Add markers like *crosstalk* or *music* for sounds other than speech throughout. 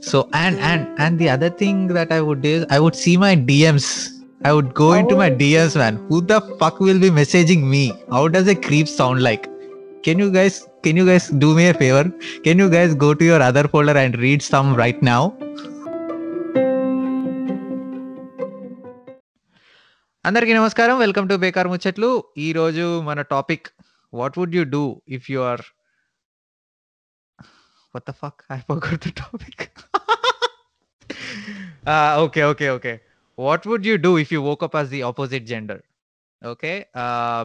So and and and the other thing that I would do is I would see my DMs. I would go into my Oh. DMs, man. Who the fuck will be messaging me? How does a creep sound like? Can you guys can you guys do me a favor? Can you guys go to your other folder and read some right now? అందరికీ నమస్కారం welcome to బేకార్ ముచ్చట్లు ఈ రోజు మన topic what would you do if you are what the fuck? I *laughs* forgot the topic. Uh, *laughs* okay okay okay. What would you do if you woke up as the opposite gender okay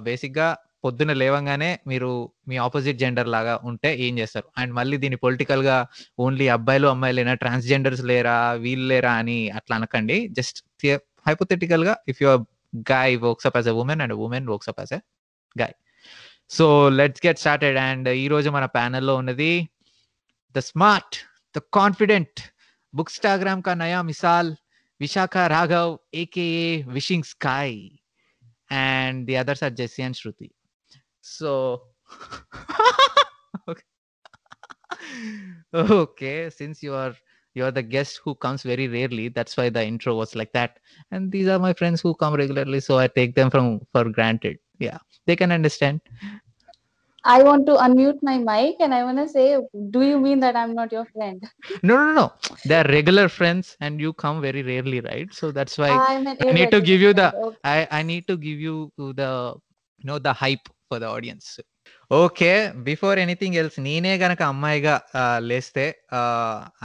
బేసిక్గా పొద్దున లేవంగానే మీరు మీ opposite gender లాగా ఉంటే ఏం చేస్తారు? And మళ్ళీ దీన్ని పొలిటికల్గా ఓన్లీ అబ్బాయిలు అమ్మాయిలేనా? ట్రాన్స్జెండర్స్ లేరా? వీళ్ళు లేరా? అని అట్లా అనకండి. Just హైపోథెటికల్గా if your guy works up as a woman and woman works up as a guy so let's get started and ఈ రోజు మన ప్యానెల్లో ఉన్నది the smart the confident Bookstagram కా నయా మిసాల్ Vishakha Raghav AKA wishing sky and the others are Jessie and Shruti so okay since you are you are the guest who comes very rarely that's why the intro was like that and these are my friends who come regularly so i take them from for granted yeah they can understand I want to unmute my mic and I want to say, do you mean that I'm not your friend? no no no they are regular friends and you come very rarely right so that's why I'm an I need to give you the- irregular friend. i i need to give you the you know the hype for the audience okay before anything else నేనే గనక అమ్మాయిగా లేస్తే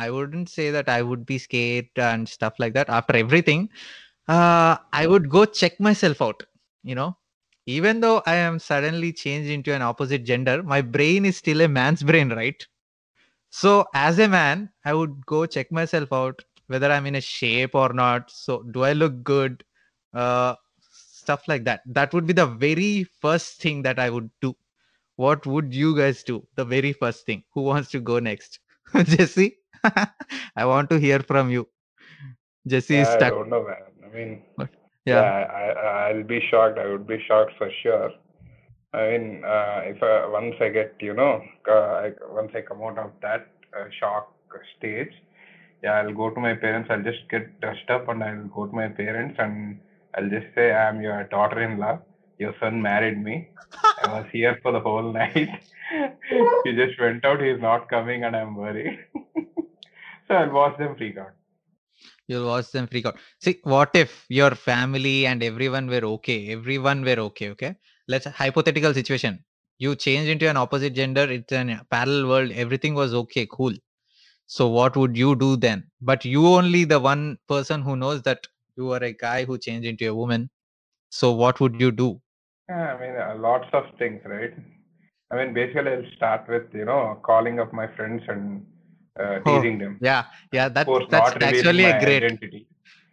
I wouldn't say that I would be skate and stuff like that after everything I would go check myself out you know even though I am suddenly changed into an opposite gender, my brain is still a man's brain, right? So, as a man, I would go check myself out whether I'm in a shape or not. So, do I look good? Uh, stuff like that. That would be the very first thing that I would do. What would you guys do? The very first thing. Who wants to go next? *laughs* Jesse? *laughs* I want to hear from you. Jesse is Yeah, I don't know, man. I mean, Yeah. yeah, I, I, I'll be shocked. I would be shocked for sure. I mean, uh, if I, once I get, you know, uh, once I come out of that uh, shock stage, yeah, I'll go to my parents. I'll just get dressed up and I'll go to my parents and I'll just say, I'm your daughter-in-law. Your son married me. I was here for the whole night. *laughs* he just went out. He's not coming, and I'm worried. *laughs* so I'll watch them freak out. You'll watch them freak out. See, what if your family and everyone were okay? Everyone were okay, okay? Let's hypothetical situation. You changed into an opposite gender, it's a parallel world, everything was okay, cool. So what would you do then? But you only the one person who knows that you are a guy who changed into a woman. So what would you do? Yeah, I mean, uh, lots of things, right? I mean, basically, I'll start with, you know, calling up my friends and uh, Oh, teasing them. Yeah, yeah, that, that's actually a great identity.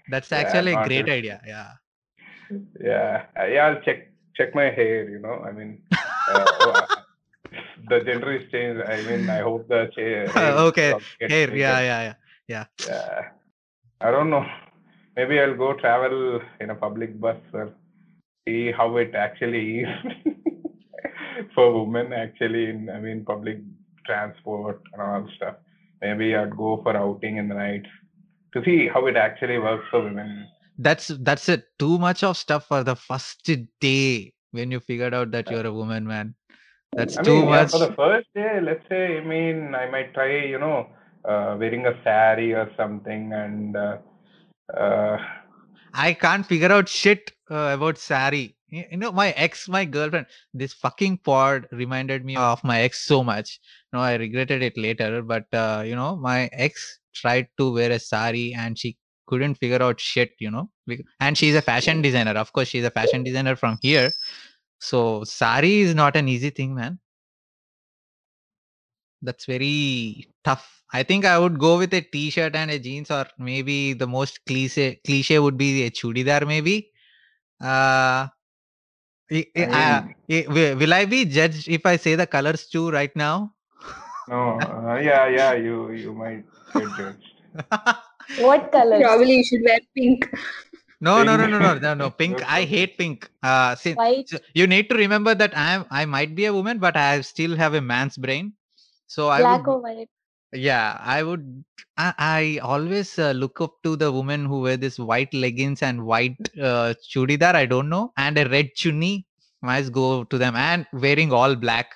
that's Yeah, actually a great re- idea. Yeah. Yeah, uh, yeah, I'll check check my hair, you know. I mean, uh, oh, uh, the gender is changed. I mean, I hope the *laughs* hair Okay, Here, taken. yeah, yeah, yeah. Yeah. I don't know. Maybe I'll go travel in a public bus or see how it actually is *laughs* for women actually in I mean public transport and all stuff. Maybe I'd go for outing in the night to see how it actually works for women. that's that's it. Too much of stuff for the first day when you figured out that you're a woman man. That's I too mean, yeah, much. for the first day, let's say, I mean, I might try, you know, uh, wearing a sari or something and uh, uh, i can't figure out shit uh, about sari you know my ex my girlfriend this fucking pod reminded me of my ex so much. No i regretted it later but uh, you know my ex tried to wear a sari and she couldn't figure out shit you know and she's a fashion designer. Of course she's a fashion designer from here. So sari is not an easy thing man. That's very tough. I think i would go with a t-shirt and a jeans or maybe the most cliche cliche would be a chudidar maybe. Uh I- I I- mean, I- wi- will i be judged if i say the colors too right now no, uh, yeah, yeah, you you might get judged. *laughs* What colors? Probably you should wear pink. No, no, no, no, no, no, no. Pink. I hate pink. Uh, see, White. so you need to remember that I am. I might be a woman, but I still have a man's brain. So I Black would. or white. Yeah, I would. I, I always uh, look up to the women who wear this white leggings and white uh, chudidar. I don't know, and a red chunni. Might go to them and wearing all black.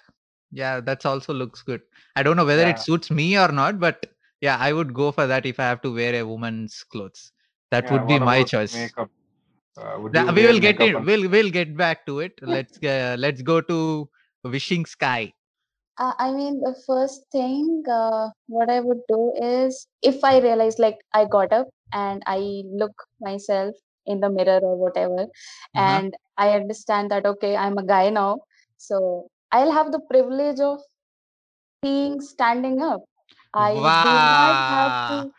Yeah, that's also looks good. I don't know whether it suits me or not, but yeah, I would go for that if I have to wear a woman's clothes. That Yeah, would be my choice. Makeup. Uh, Yeah, we will get it. on- We'll we'll get back to it. Let's uh, let's go to wishing sky. Uh, I mean, the first thing uh, what I would do is if I realize like I got up and I look myself in the mirror or whatever, Uh-huh. and I understand that okay, I'm a guy now, so I'll have the privilege of being standing up. I do not have Wow. *laughs* to.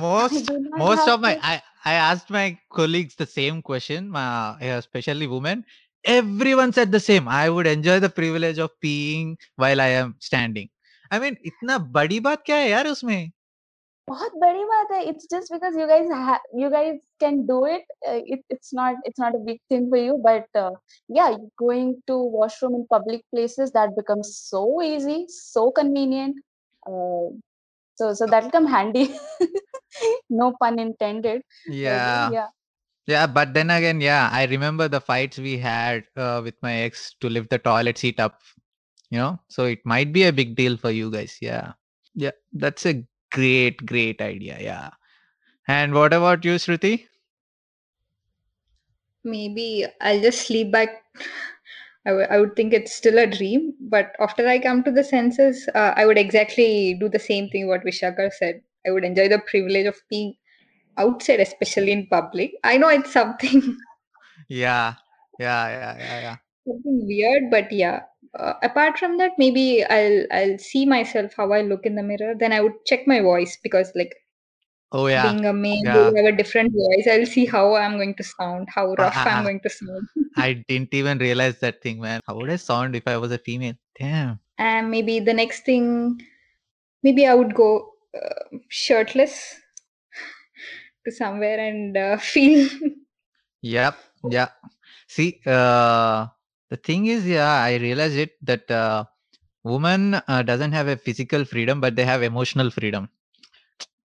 Most most of my I, I asked my colleagues the same question, uh, especially women Everyone said the same. I would enjoy the privilege of peeing while I am standing. I mean, इतना बड़ी बात क्या है यार उसमें? बहुत बड़ी बात है it's just because you guys ha- you guys can do it uh, it, it's not it's not a big thing for you but uh, yeah going to washroom in public places that becomes so easy so convenient uh, so so that'll come handy *laughs* no pun intended but, Yeah. yeah Yeah, but then again, yeah, I remember the fights we had uh, with my ex to lift the toilet seat up. You know, so it might be a big deal for you guys. Yeah, yeah, that's a great, great idea. Yeah. And what about you, Shruti? maybe I'll just sleep back. I wou- I would think it's still a dream, but after I come to the senses, uh, I would exactly do the same thing what Vishakha said. I would enjoy the privilege of being outside, especially in public. I know it's something *laughs* Yeah, yeah, yeah, yeah, yeah. something weird, but yeah. Uh, apart from that, maybe I'll I'll see myself how I look in the mirror. Then I would check my voice because like Oh yeah. being a male, Yeah. you have a different voice. I'll see how I'm going to sound, how rough ah, ah. I'm going to sound. *laughs* I didn't even realize that thing, man. How would I sound if I was a female? Damn. and maybe the next thing maybe i would go uh, shirtless to somewhere and uh, *laughs* feel Yep. Yeah. See, uh, the thing is, yeah, I realize it that uh, woman uh, doesn't have a physical freedom, but they have emotional freedom.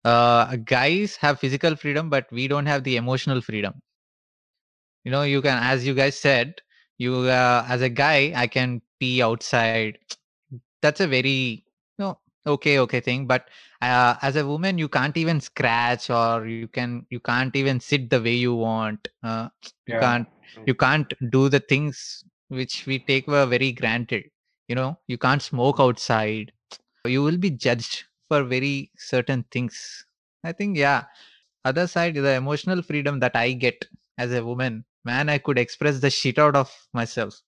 Uh, guys have physical freedom, but we don't have the emotional freedom. You know, you can, as you guys said, you uh, as a guy, I can pee outside. That's a very no okay okay thing, but uh, as a woman, you can't even scratch or you can you can't even sit the way you want. Uh, you can't you can't do the things which we take for very granted you know? You can't smoke outside. You will be judged for very certain things. I think yeah. Other side the emotional freedom that i get as a woman man i could express the shit out of myself.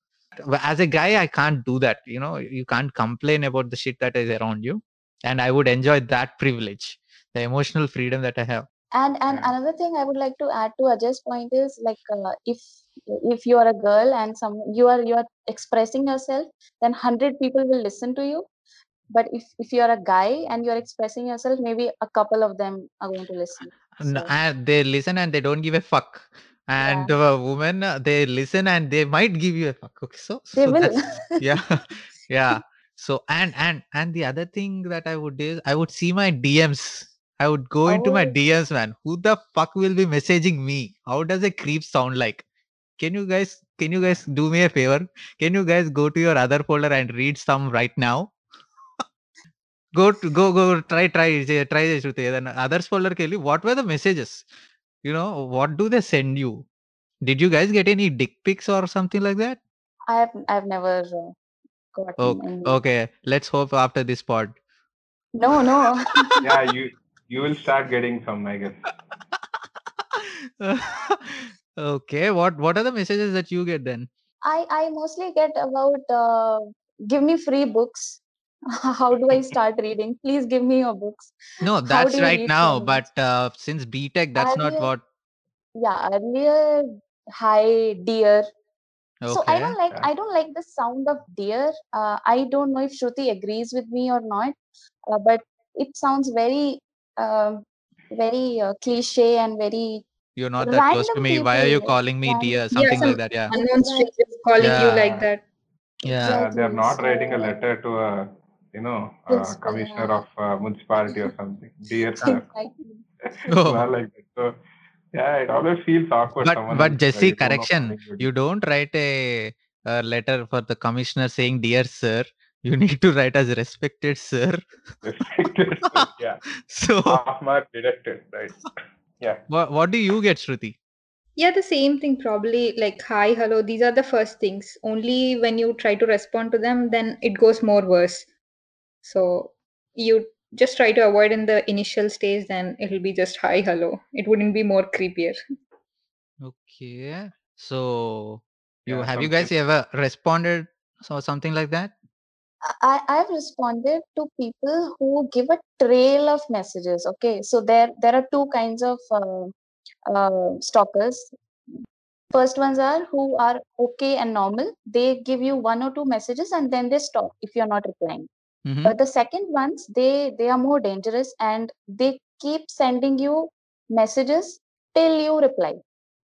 As a guy i can't do that you know? You can't complain about the shit that is around you and i would enjoy that privilege the emotional freedom that i have. And and Yeah. another thing i would like to add to ajay's point is like uh, if if you are a girl and some you are you are expressing yourself then 100 people will listen to you. But if if you are a guy and you're expressing yourself maybe a couple of them are going to listen. So and they listen and they don't give a fuck. And the women uh, they listen and they might give you a fuck okay? So they so will. yeah *laughs* yeah so and and and the other thing that i would do is i would see my dms i would go into my Oh. dms man. Who the fuck will be messaging me? How does a creep sound like? Can you guys can you guys do me a favor? Can you guys go to your other folder and read some right now? *laughs* Go to go go try try try this, Shruti. then others folder kelly what were the messages? You know what do they send you? Did you guys get any dick pics or something like that? I have i've never uh, gotten okay, any okay let's hope after this pod. No no. *laughs* Yeah, you you will start getting some, I guess. *laughs* okay what what are the messages that you get then? I i mostly get about uh, give me free books. *laughs* How do i start reading? Please give me your books. No that's right now from but uh, since btech that's not what yeah earlier hi dear okay so i don't like i don't like the sound of deer uh, i don't know if shruti agrees with me or not uh, but it sounds very um very uh, cliche and very you're not that close to Random me. Why are you calling me random- dear? Yeah, Something some like that. Yeah. unknown strangers calling you like that. Yeah. Uh, they're not writing a letter to a, you know, a commissioner of uh, municipality or something. Dear sir. *laughs* Exactly. *laughs* Oh. *laughs* Not like that. So, yeah, it always feels awkward. But but Jesse, you don't know correction. you You don't write a, a letter for the commissioner saying dear sir. You *laughs* need to write as respected sir. *laughs* respected. sir. yeah, *laughs* So half mark deducted, right? Yeah. what what do you get, Shruti? Yeah, the same thing probably like hi, hello. These are the first things. Only when you try to respond to them, then it goes more worse. So you just try to avoid in the initial stage, then it'll be just hi, hello. It wouldn't be more creepier. Okay. So you Yeah, have you something- guys ever responded or something like that? I, I've responded to people who give a trail of messages. Okay, so there there are two kinds of uh, uh, stalkers. First ones are who are okay and normal. They give you one or two messages and then they stop if you're not replying. Mhm. But the second ones, they they are more dangerous and they keep sending you messages till you reply.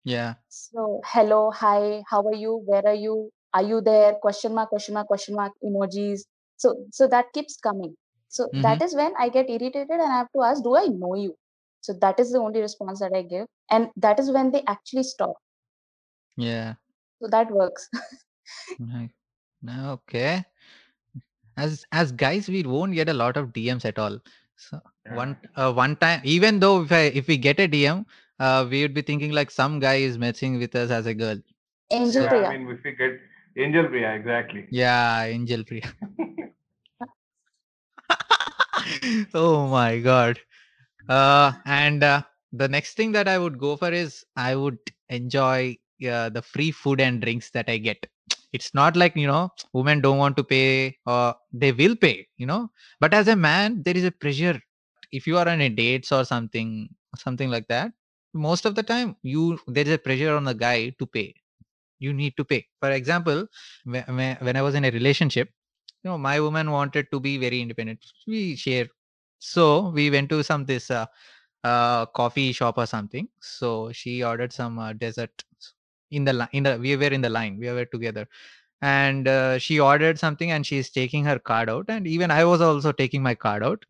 Yeah. So hello, hi, how are you? Where are you? Are you there? Question mark, question mark, question mark, emojis. So so that keeps coming. So that is when I get irritated and I have to ask, do I know you? So that is the only response that I give. And that is when they actually stop. Yeah. So that works. *laughs* No, Okay. As as guys, we won't get a lot of DMs at all. So one uh, one time, even though if I if we get a DM, uh, we would be thinking like some guy is messing with us as a girl. Angel Yeah, Priya. I mean, if we get Angel Priya, exactly. Yeah, Angel Priya. *laughs* *laughs* oh my god. Uh, and uh, the next thing that I would go for is I would enjoy uh, the free food and drinks that I get. It's not like you know women don't want to pay or they will pay, you know. But as a man, there is a pressure. If you are on a dates or something, something like that, most of the time you there is a pressure on the guy to pay. You need to pay. For example, when, when I was in a relationship, you know, my woman wanted to be very independent. We share so we went to some this uh, uh coffee shop or something so she ordered some uh, dessert in the li- in the we were in the line we were together. And uh, she ordered something and she's taking her card out. And even i was also taking my card out.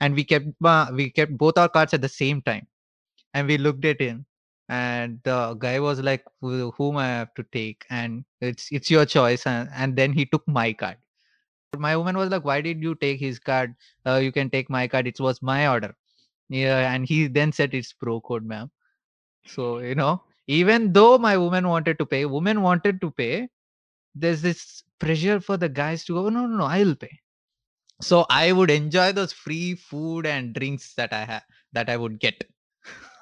And we kept uh, we kept both our cards at the same time. And we looked at him and the guy was like whom i have to take? And it's it's your choice. And, and then he took my card. My woman was like why did you take his card? Uh, you can take my card. It was my order. Yeah and he then said it's pro code ma'am. So you know even though my woman wanted to pay women wanted to pay there's this pressure for the guys to go oh, no no no i'll pay. So i would enjoy those free food and drinks that i have that i would get.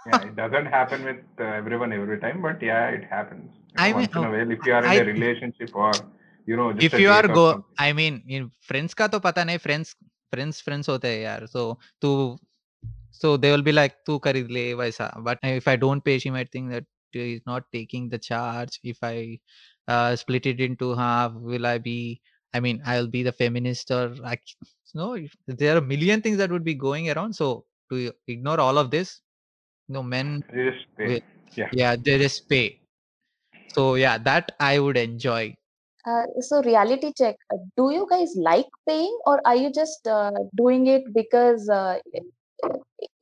Yeah, it doesn't happen with uh, everyone every time but yeah it happens. I mean, in a oh, while if you are in I, a relationship or you know if you are go i mean in friends ka to pata nahi friends friends friends hote hai yaar. So tu so they will be like tu karid le but if i don't pay she might think that is not taking the charge if i uh, split it into half will i be i mean i'll be the feminist or I, no if- there are a million things that would be going around so to ignore all of this no men You just pay. Wait. Yeah. yeah they just pay so yeah that i would enjoy Uh, so reality check. uh, Do you guys like paying, or are you just uh, doing it because uh,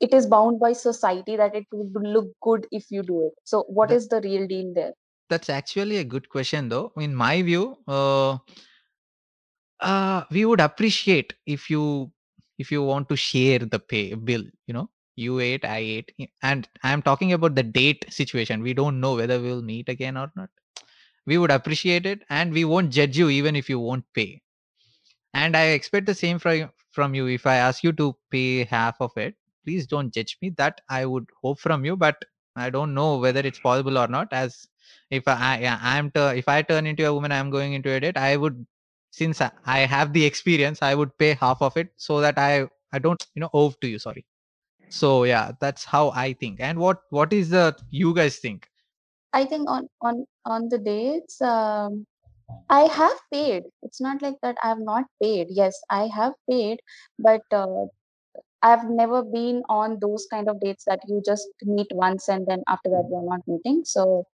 it- is bound by society that it would look good if you do it? So what The- the real deal there? that's actually a good question though in my view uh, uh we would appreciate if you if you want to share the pay bill you know you ate i ate and i'm talking about the date situation we don't know whether we'll meet again or not we would appreciate it and we won't judge you even if you won't pay and i expect the same from from you. If i ask you to pay half of it please don't judge me. That i would hope from you but i don't know whether it's possible or not. As if i I- i'm tu- if i turn into a woman i'm going into a date i would since I, I have the experience i would pay half of it so that i i don't you know owe to you sorry. So yeah that's how i think. And what what is the you guys think? I think on on on the dates, um, I have paid. It's not like that I have not paid. Yes, I have paid, but uh, I've never been on those kind of dates that you just meet once and then after that you're not meeting. So,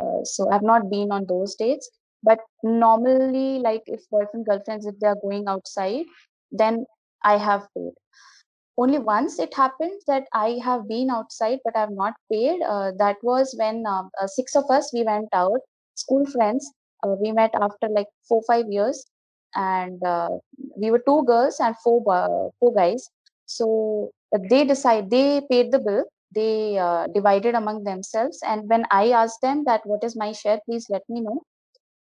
uh, so I've not been on those dates. But normally, like if boyfriend girlfriends, if they are going outside, then I have paid. Only once it happened that I have been outside, but I've not paid. Uh, that was when um, uh, six of us we went out, school friends. Uh, we met after like four five years, and uh, we were two girls and four uh, four guys. So they decide they paid the bill. They uh, divided among themselves. And when I asked them that what is my share, please let me know.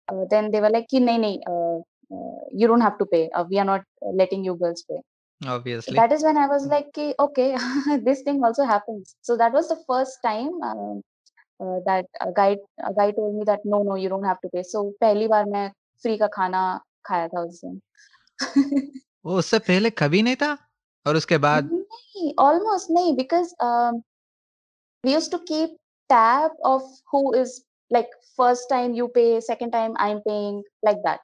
Uh, then they were like, "Ki, nahi, nahi, uh, uh, you don't have to pay. Uh, we are not letting you girls pay. Obviously. that is when I was like, "Ki, okay, *laughs* this thing also happens. So that was the first time uh, uh, that a guy a guy told me that no, no, you don't have to pay. So पहली बार मैं free का खाना खाया था उस दिन. वो उससे पहले कभी नहीं था और उसके बाद नहीं, almost नहीं because um, we used to keep tab of who is like first time you pay, second time I'm paying, like that.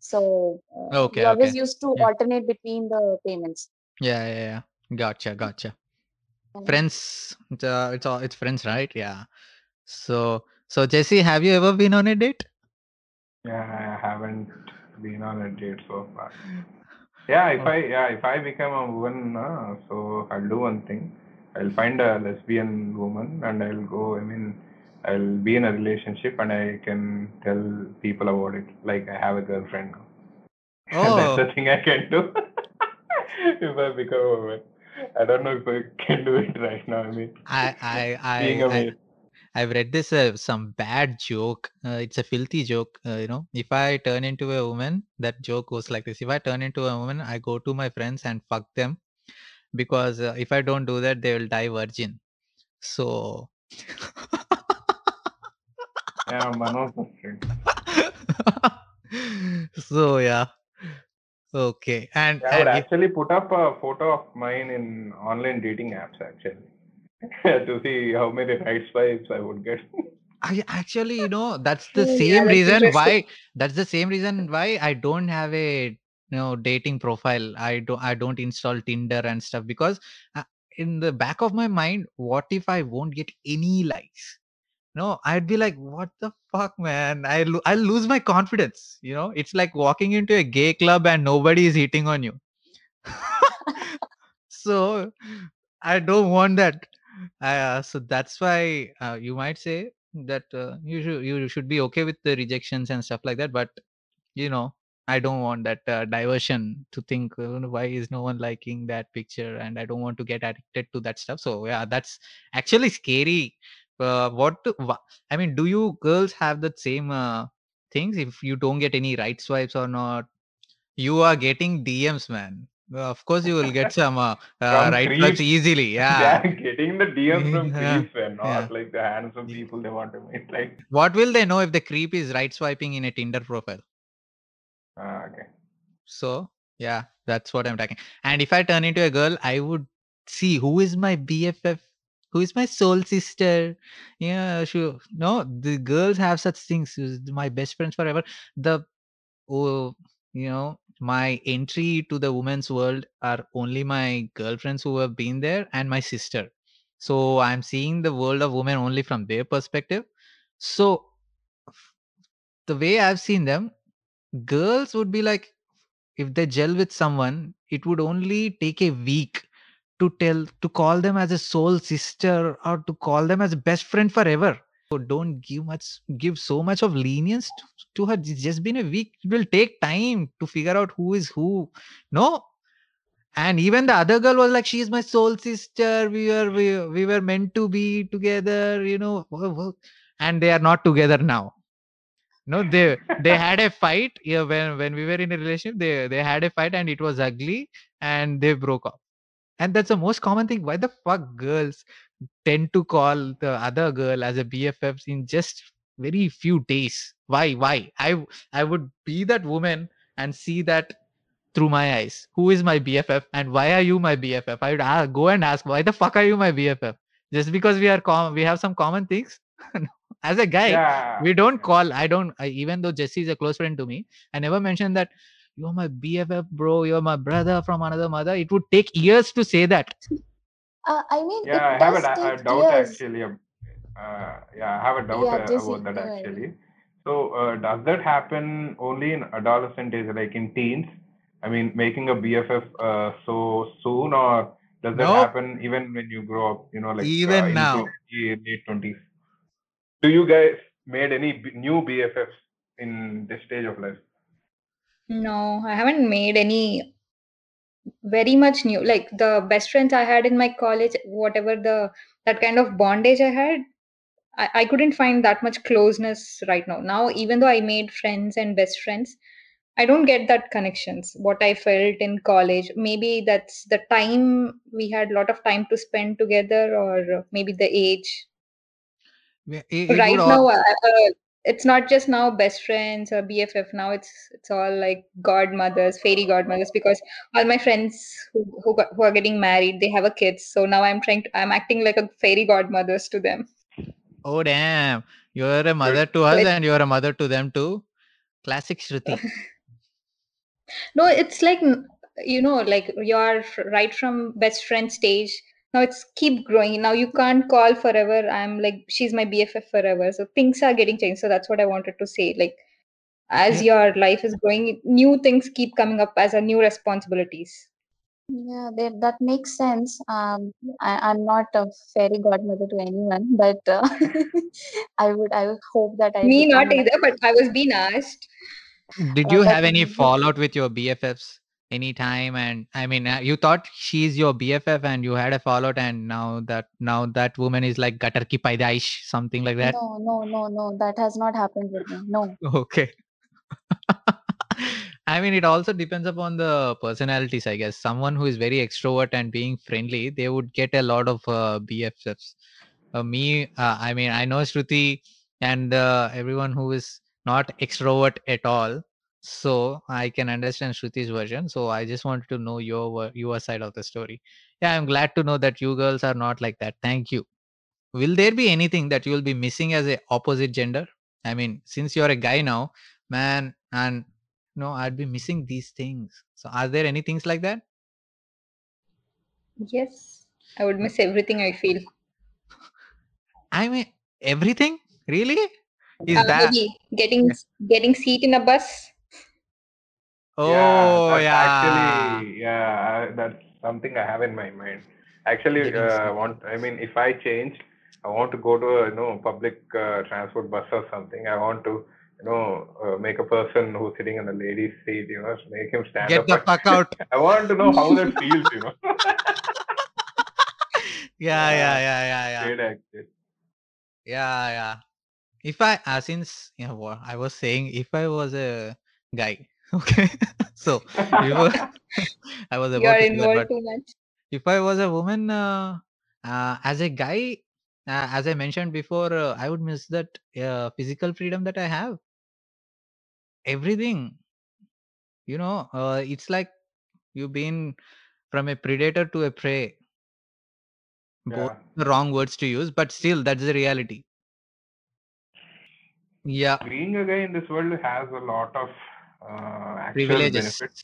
So uh, Okay, we always okay. used to Yeah. alternate between the payments. yeah yeah yeah gotcha gotcha And friends it's, uh, it's all it's friends right yeah so so jesse have you ever been on a date Yeah, I haven't been on a date so far. *laughs* Yeah, if I yeah if I become a woman, uh, so I'll do one thing. I'll find a lesbian woman and I'll go. I mean, I'll be in a relationship and I can tell people about it. Like I have a girlfriend now. *laughs* That's oh the thing I can do *laughs* if I become a woman. I don't know if I can do it right now. I mean, i i I, being a I. I've read this uh, some bad joke. Uh, it's a filthy joke. Uh, you know, if I turn into a woman, that joke goes like this: If I turn into a woman, I go to my friends and fuck them because uh, if I don't do that, they will die virgin. So, Yeah, *laughs* so yeah, okay. And, I would and if, actually put up a photo of mine in online dating apps actually *laughs* to see how many right swipes I would get. *laughs* I actually, you know, that's the yeah, same that's reason why. That's the same reason why I don't have a you know dating profile. I don't. I don't install Tinder and stuff because uh, in the back of my mind, what if I won't get any likes? No, I'd be like, what the fuck, man? I lo- I'll lose my confidence. You know, it's like walking into a gay club and nobody is hitting on you. *laughs* so I don't want that. Uh, so that's why uh, you might say that uh, you should you should be okay with the rejections and stuff like that. But you know, I don't want that uh, diversion to think why is no one liking that picture, and I don't want to get addicted to that stuff. So yeah, that's actually scary. Uh, what to, I mean, do you girls have the same uh, things? If you don't get any right swipes or not, you are getting DMs, man. Uh, of course, you will get *laughs* some uh, uh, right swipes creeps. easily. *laughs* They Yeah. getting the DMs from *laughs* Yeah, creeps and not yeah. like the handsome Yeah. people they want to meet. Like, What will they know if the creep is right swiping in a Tinder profile? ah, okay. So yeah, that's what I'm talking. And if I turn into a girl, I would see who is my BFF, who is my soul sister. Yeah, sure. No, the girls have such things. My best friends forever. The oh, you know, my entry to the women's world are only my girlfriends who have been there and my sister. So I'm seeing the world of women only from their perspective. So the way I've seen them, girls would be like if they gel with someone it would only take a week to tell to call them as a soul sister or to call them as a best friend forever so don't give much give so much of lenience to, to her. It's just been a week. It will take time to figure out who is who no? And even the other girl was like she is my soul sister. We were we, we were meant to be together you know. And they are not together now. No they they had a fight yeah when when we were in a relationship. They they had a fight and it was ugly and they broke up. And that's the most common thing. Why the fuck girls tend to call the other girl as a bffs in just very few days. Why why? I I would be that woman and see that through my eyes. Who is my bff and why are you my bff i would a- go and ask why the fuck are you my bff just because we are com- we have some common things? *laughs* As a guy Yeah. we don't call i don't I, even though jesse is a close friend to me i never mentioned that you're my bff bro. You're my brother from another mother. It would take years to say that Uh, I mean, Yeah, it I have a, does da- a doubt years. actually. Uh, yeah, I have a doubt Yeah, uh, about that go actually. So, uh, does that happen only in adolescent age, like in teens? I mean, making a BFF uh, so soon, or does that Nope. happen even when you grow up? You know, like Even uh, now. into the late twenties. Do you guys made any b- new BFFs in this stage of life? No, I haven't made any very much new. Like the best friends I had in my college, whatever the that kind of bondage I had, I, I couldn't find that much closeness right now. Now, even though I made friends and best friends, I don't get that connections. What I felt in college, maybe that's the time we had a lot of time to spend together, or maybe the age. It- it right would now, all- uh, uh, it's not just now best friends or BFF. Now it's it's all like godmothers, fairy godmothers, because all my friends who who, got, who are getting married, they have a kids. So now I'm trying to, I'm acting like a fairy godmothers to them. oh damn you're a mother to us and you're a mother to them too classic shruti *laughs* No, it's like you know, like you're right from best friend stage. Now it's keep growing. Now you can't call forever. I'm like she's my BFF forever. So things are getting changed. So that's what I wanted to say. Like as your life is growing, new things keep coming up as a new responsibilities. Yeah, that that makes sense. Um, I, I'm not a fairy godmother to anyone, but uh, *laughs* I would I would hope that I Me not either, but I was being asked. did you but have any *laughs* fallout with your bffs anytime and i mean uh, you thought she's your bff and you had a fallout and now that now that woman is like gutter ki paidaish something like that No, no, no, no. That has not happened with me. No. okay *laughs* i mean it also depends upon the personalities i guess someone who is very extrovert and being friendly they would get a lot of uh, bffs uh, me uh, i mean i know shruti and uh, everyone who is not extrovert at all so i can understand shruti's version. So i just wanted to know your your side of the story. Yeah i'm glad to know that you girls are not like that. Thank you. Will there be anything that you will be missing as a opposite gender? I mean since you're a guy now man and no i'd be missing these things. So are there any things like that? Yes, I would miss everything I feel. i mean everything? Really? Is Uh, that getting getting seat in a bus. Oh that's yeah Actually, yeah, that's something I have in my mind. Actually, uh, sick. want I mean, if I change, I want to go to a you know public uh, transport bus or something. I want to you know uh, make a person who's sitting in the ladies' seat, you know, make him stand get up. the and- fuck out *laughs* I want to know how that feels, you know. *laughs* yeah yeah Yeah. yeah yeah yeah Great actor. yeah yeah if i uh, since you know what i was saying if i was a guy *laughs* okay. So *laughs* you were i was You're to involved too much. if i was a woman uh, uh, as a guy uh, as i mentioned before uh, i would miss that uh, physical freedom that i have. Everything. You know uh, it's like you've been from a predator to a prey. Both Yeah. the wrong words to use but still that's the reality. Yeah. Being a guy in this world has a lot of uh, actual privileges benefits.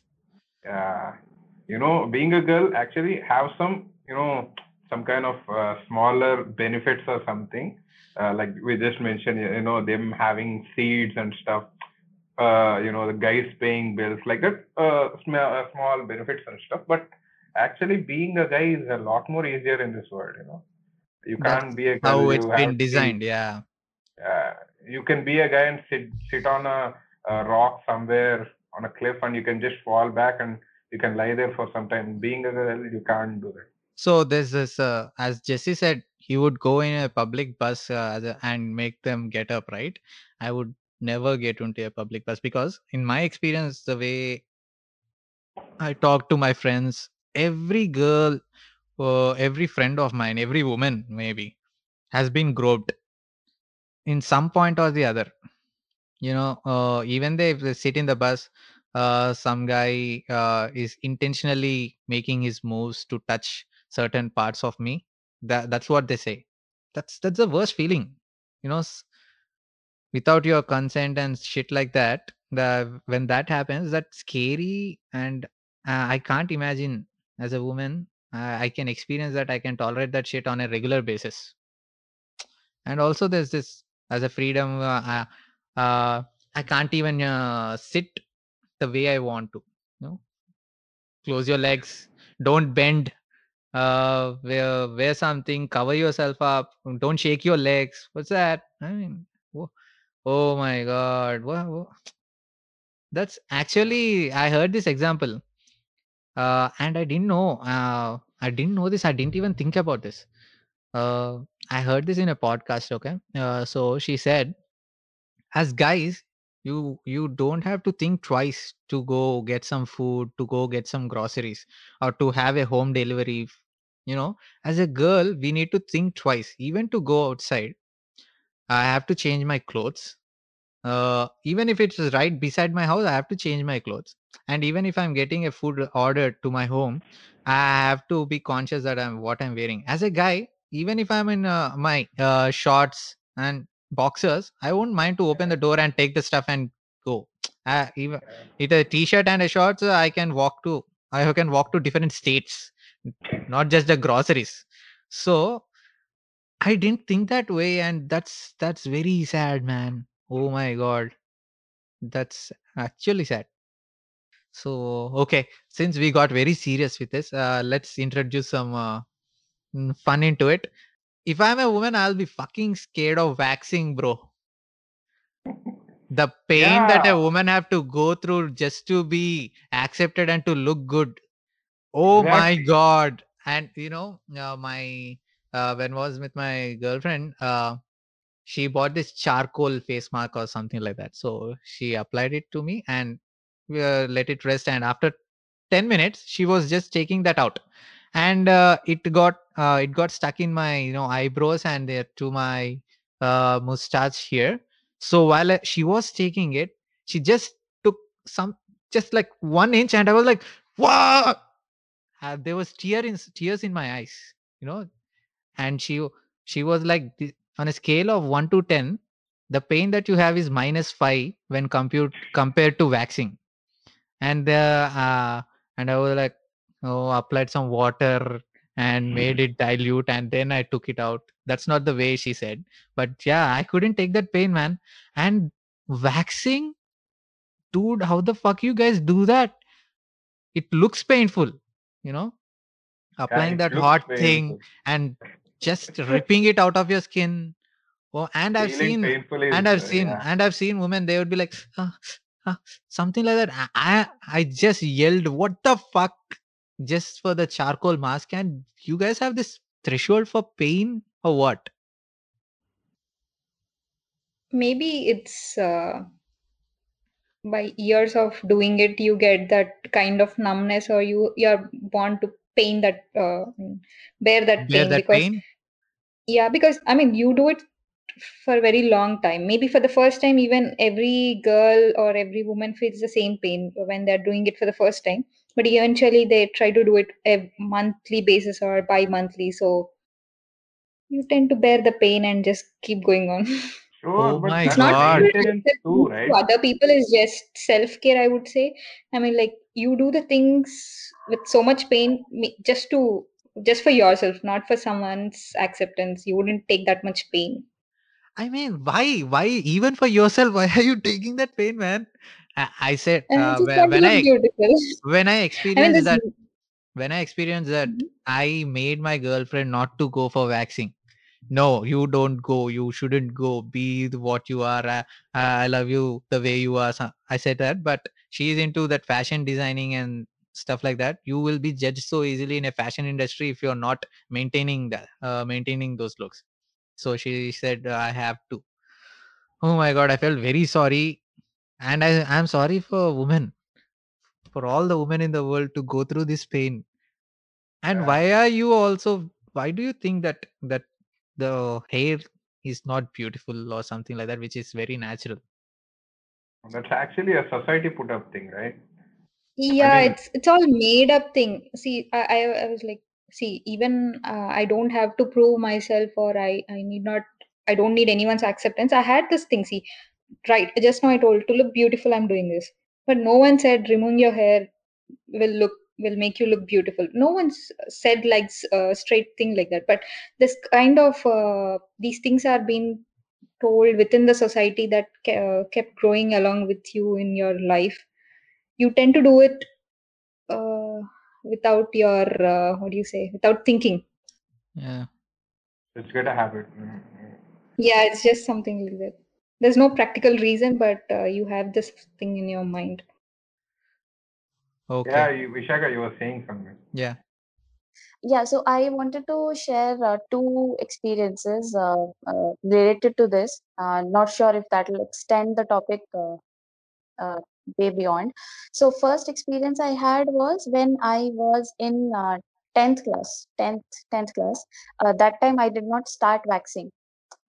Yeah, you know, being a girl actually have some, you know, some kind of uh, smaller benefits or something. Uh, like we just mentioned, you know, them having seeds and stuff. Uh, you know, the guys paying bills like that. Uh, small, uh, small benefits and stuff. But actually, being a guy is a lot more easier in this world. You know, you That's can't be a girl. how it's been to- designed yeah uh, you can be a guy and sit sit on a, a rock somewhere on a cliff and you can just fall back and you can lie there for some time being a girl you can't do that So there's this, uh, as Jesse said, he would go in a public bus uh, and make them get up, right? I would never get into a public bus because, in my experience, the way I talk to my friends, every girl, uh, every friend of mine, every woman maybe has been groped in some point or the other. You know, uh, even they, they sit in the bus, uh, some guy uh, is intentionally making his moves to touch certain parts of me. That that's what they say. That's that's the worst feeling. You know, without your consent and shit like that. the when that happens, that's scary, and uh, I can't imagine as a woman. Uh, I can experience that. I can tolerate that shit on a regular basis. And also, there's this as a freedom. Uh, uh, I can't even uh, sit the way I want to. You know, close your legs. Don't bend. Uh, wear wear something. Cover yourself up. Don't shake your legs. What's that? I mean, wha- oh my god. What, what? That's actually I heard this example, uh, and I didn't know. Uh, I didn't know this. I didn't even think about this. Uh, I heard this in a podcast. Okay, uh, so she said, as guys, you you don't have to think twice to go get some food, to go get some groceries, or to have a home delivery. You know, as a girl, we need to think twice, even to go outside. I have to change my clothes uh, even if it's right beside my house i have to change my clothes and even if i'm getting a food order to my home i have to be conscious that i'm what i'm wearing as a guy even if i'm in uh, my uh, shorts and boxers i won't mind to open the door and take the stuff and go. Uh, *tsk* even with a t-shirt and a shorts uh, i can walk to i can walk to different states not just the groceries. So i didn't think that way and that's that's very sad man. Oh my god. That's actually sad. So, okay, since we got very serious with this, uh, let's introduce some uh, fun into it. If I'm a woman, I'll be fucking scared of waxing, bro. The *laughs* pain that a woman have to go through just to be accepted and to look good. Oh my god! And you know, uh, my uh, when was with my girlfriend, uh, she bought this charcoal face mark or something like that. So she applied it to me and we, uh, let it rest. And after 10 minutes, she was just taking that out. And uh, it got uh, it got stuck in my you know eyebrows and uh, to my uh, mustache here. So while uh, she was taking it, she just took some just like one inch, and I was like, "Wow!" Uh, there was tear in tears in my eyes, you know, and she she was like on a scale of 1 to 10 the pain that you have is minus 5 when compute compared to waxing and uh, uh and i was like oh applied some water and made it dilute and then i took it out. That's not the way she said but yeah i couldn't take that pain man. And waxing? Dude how the fuck you guys do that? It looks painful you know? Applying it that hot thing and just *laughs* ripping it out of your skin. Oh and i've seen and i've seen yeah. and i've seen women they would be like "Ah, ah," something like that. I, I i just yelled what the fuck just for the charcoal mask and you guys have this threshold for pain or what Maybe it's uh, by years of doing it, you get that kind of numbness, or you you're born to pain that uh, bear that bear pain that because pain yeah, because I mean you do it for a very long time. Maybe for the first time, even every girl or every woman feels the same pain when they're doing it for the first time. But eventually, they try to do it a monthly basis or bi-monthly. So you tend to bear the pain and just keep going on. Sure, oh but my it's that's not god maintenance that too, to other people is just self-care i would say. I mean like you do the things with so much pain just to just for yourself not for someone's acceptance. You wouldn't take that much pain. I mean why why even for yourself? Why are you taking that pain man i, I said uh, when want when i beautiful. when i *laughs* i mean experienced that when i experienced that Mhm. i made my girlfriend not to go for waxing. No you don't go you shouldn't go be what you are I, I love you the way you are i said that but she's into that fashion designing and stuff like that. You will be judged so easily in a fashion industry if you're not maintaining that uh, maintaining those looks. So she said uh, i have to. Oh my god i felt very sorry and i i'm sorry for women for all the women in the world to go through this pain and Yeah. why are you also why do you think that that the hair is not beautiful or something like that, which is very natural? That's actually a society put up thing, right? yeah mean- it's it's all made up thing see i i, I was like see even uh, i don't have to prove myself or i i need not i don't need anyone's acceptance i had this thing see right. Just now i told to look beautiful i'm doing this. But no one said removing your hair will look will make you look beautiful. No one's said like a straight thing like that. But this kind of uh, these things are being told within the society that uh, kept growing along with you in your life. You tend to do it uh, without your uh, what do you say without thinking. Yeah. It's get a habit yeah it's just something like that there's no practical reason but uh, you have this thing in your mind. Okay. Yeah you, Vishakha you were saying something. Yeah. Yeah so i wanted to share uh, two experiences uh, uh, related to this. Uh, not sure if that will extend the topic uh, uh, way beyond. So first experience i had was when i was in 10th class 10th 10th class. That time i did not start waxing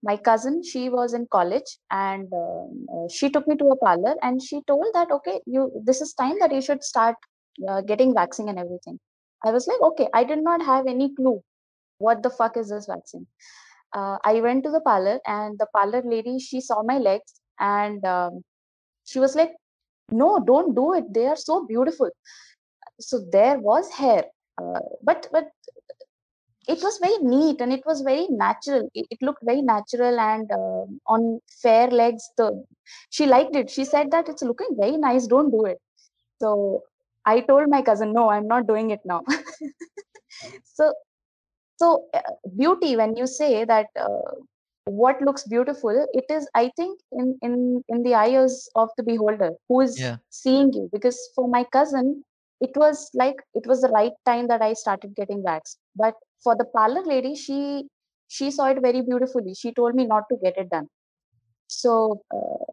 my cousin she was in college and she took me to a parlor and she told that okay you this is time that you should start getting waxing and everything I was like, okay, I did not have any clue what the fuck is this vaccine. Uh, I went to the parlor and the parlor lady, she saw my legs and um, she was like, no, don't do it. They are so beautiful. So there was hair, uh, but but it was very neat and it was very natural. It, it looked very natural and uh, on fair legs. The she liked it. She said that it's looking very nice. Don't do it. So I told my cousin, no, I'm not doing it now. *laughs* so, so uh, beauty, when you say that uh, what looks beautiful, it is, I think, in in in the eyes of the beholder who is yeah. seeing you. Because for my cousin, it was like it was the right time that I started getting waxed. But for the parlor lady, she she saw it very beautifully. She told me not to get it done. So uh,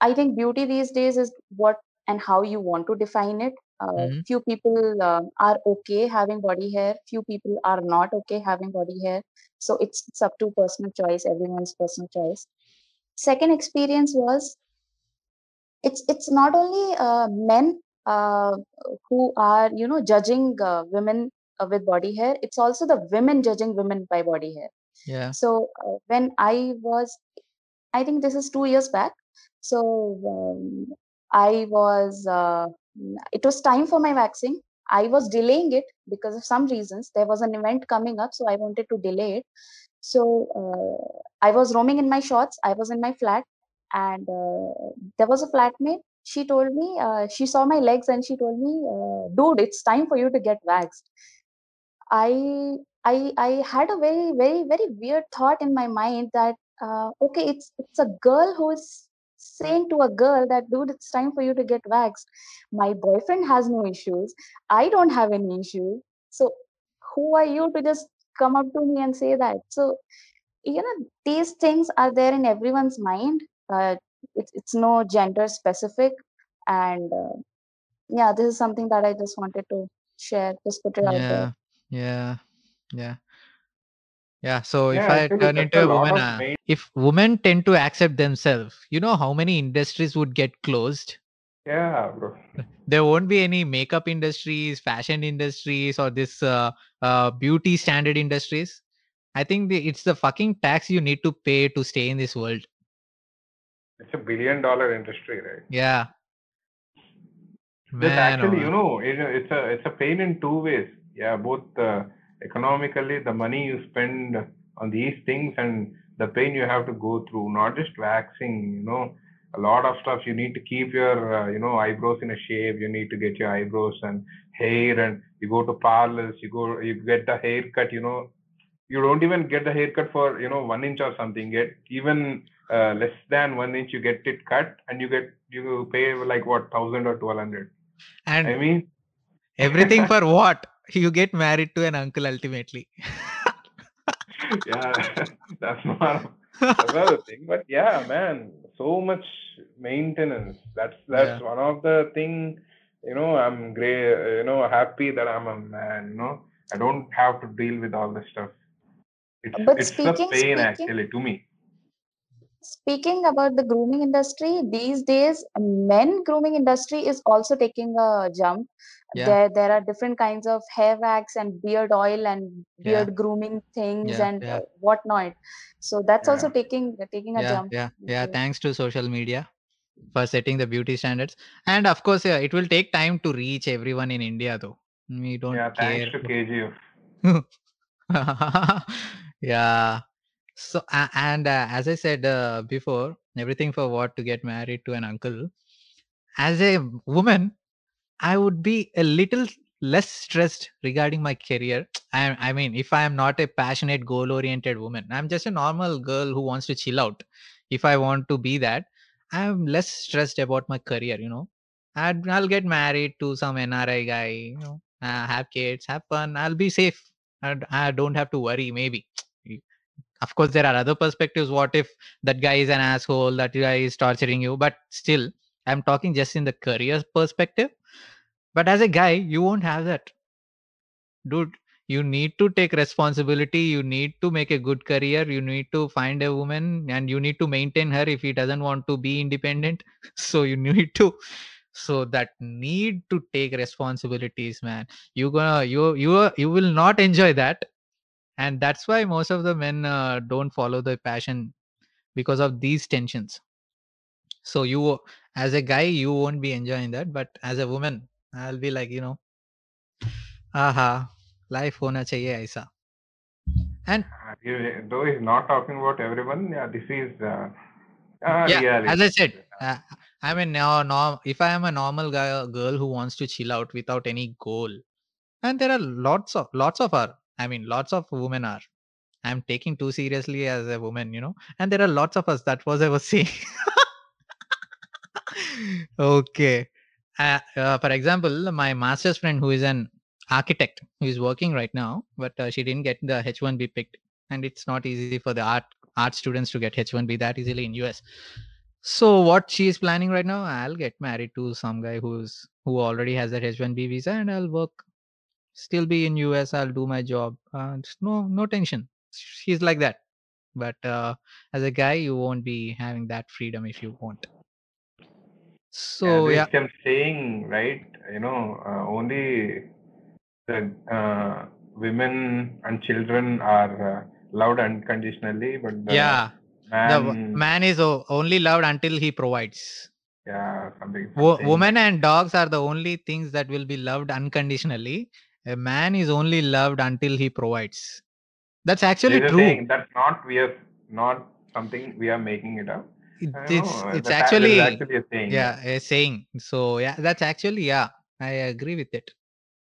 I think beauty these days is what and how you want to define it uh, Mhm. few people uh, are okay having body hair few people are not okay having body hair so it's, it's up to personal choice everyone's personal choice second experience was it's it's not only uh, men uh, who are you know judging uh, women with body hair it's also the women judging women by body hair. Yeah. So uh, when i was i think this is 2 years back so um, i was uh, it was time for my waxing. I was delaying it because of some reasons. There was an event coming up so i wanted to delay it. So uh, i was roaming in my shorts i was in my flat and uh, there was a flatmate. She told me uh, she saw my legs and she told me uh, dude it's time for you to get waxed i i i had a very very very weird thought in my mind that uh, okay it's it's a girl who is saying to a girl that dude it's time for you to get waxed. My boyfriend has no issues. I don't have any issues. So who are you to just come up to me and say that? So you know these things are there in everyone's mind uh, it's it's no gender specific. And uh, yeah this is something that i just wanted to share just put it out there yeah yeah yeah yeah so if Yeah, i turn into a woman uh, if women tend to accept themselves you know how many industries would get closed Yeah, bro. there won't be any makeup industries fashion industries or this uh, uh, beauty standard industries i think the, it's the fucking tax you need to pay to stay in this world It's a billion dollar industry, right? yeah This Man, actually, oh you know, it, it's a it's a pain in two ways. Yeah, both uh, economically, the money you spend on these things, and the pain you have to go through. Not just waxing, you know, a lot of stuff. You need to keep your uh, you know eyebrows in a shape. You need to get your eyebrows and hair, and you go to parlors. You go, you get the haircut. You know, you don't even get the haircut for you know one inch or something. Get even uh, less than one inch, you get it cut, and you get you pay like what thousand or twelve hundred. and I mean, everything for what you get married to an uncle ultimately *laughs* yeah, *laughs* that's not that's not the thing. But yeah, man, so much maintenance. That's that's one of the thing. You know, I'm great. You know, happy that I'm a man. You know, I don't have to deal with all this stuff. It's But it's the speaking- pain speaking- actually to me. Speaking about the grooming industry these days men grooming industry is also taking a jump. Yeah. there there are different kinds of hair wax and beard oil and Yeah. beard grooming things Yeah, and yeah. whatnot. So that's also taking taking a yeah jump. yeah yeah. Mm-hmm. Thanks to social media for setting the beauty standards. And of course yeah, it will take time to reach everyone in india though. We don't Yeah, care. thanks to KGF. *laughs* yeah so a- and uh, as i said uh, before everything for what to get married to an uncle. As a woman i would be a little less stressed regarding my career. *tsk* I, I mean if i am not a passionate goal oriented woman i'm just a normal girl who wants to chill out. If i want to be that i'm less stressed about my career you know. I'd, i'll get married to some nri guy you know uh, have kids have fun i'll be safe. And i don't have to worry maybe of course there are other perspectives. What if that guy is an asshole that guy is torturing you? But still i'm talking just in the career perspective. But as a guy you won't have that. Dude you need to take responsibility. You need to make a good career. You need to find a woman and you need to maintain her if he doesn't want to be independent. *laughs* So you need to. So that need to take responsibilities man. You gonna you you you will not enjoy that and that's why most of the men uh, don't follow the passion because of these tensions. So you as a guy you won't be enjoying that but as a woman i'll be like you know aha life hona chahiye aisa. And Uh, Though he's not talking about everyone, yeah, this is uh, uh, yeah reality. as i said uh, i mean now no, if i am a normal guy girl who wants to chill out without any goal and there are lots of lots of our i mean lots of women are. I'm taking too seriously as a woman you know and there are lots of us that was i was *laughs* okay. Uh, uh, for example my master's friend who is an architect who is working right now but uh, she didn't get the h1b picked and it's not easy for the art art students to get h1b that easily in us so what she is planning right now i'll get married to some guy who's who already has that h1b visa and i'll work still be in us i'll do my job uh, no no tension she's like that but uh, as a guy you won't be having that freedom if you want so yeah, yeah kept saying, right? You know, uh, only the uh, women and children are uh, loved unconditionally, but the yeah the w- man, man is only loved until he provides yeah, something. Something. women and dogs are the only things that will be loved unconditionally a man is only loved until he provides. That's actually true. that's not we are not something we are making it up. It- it's it's is actually actually a saying. yeah a saying. So yeah that's actually yeah i agree with it.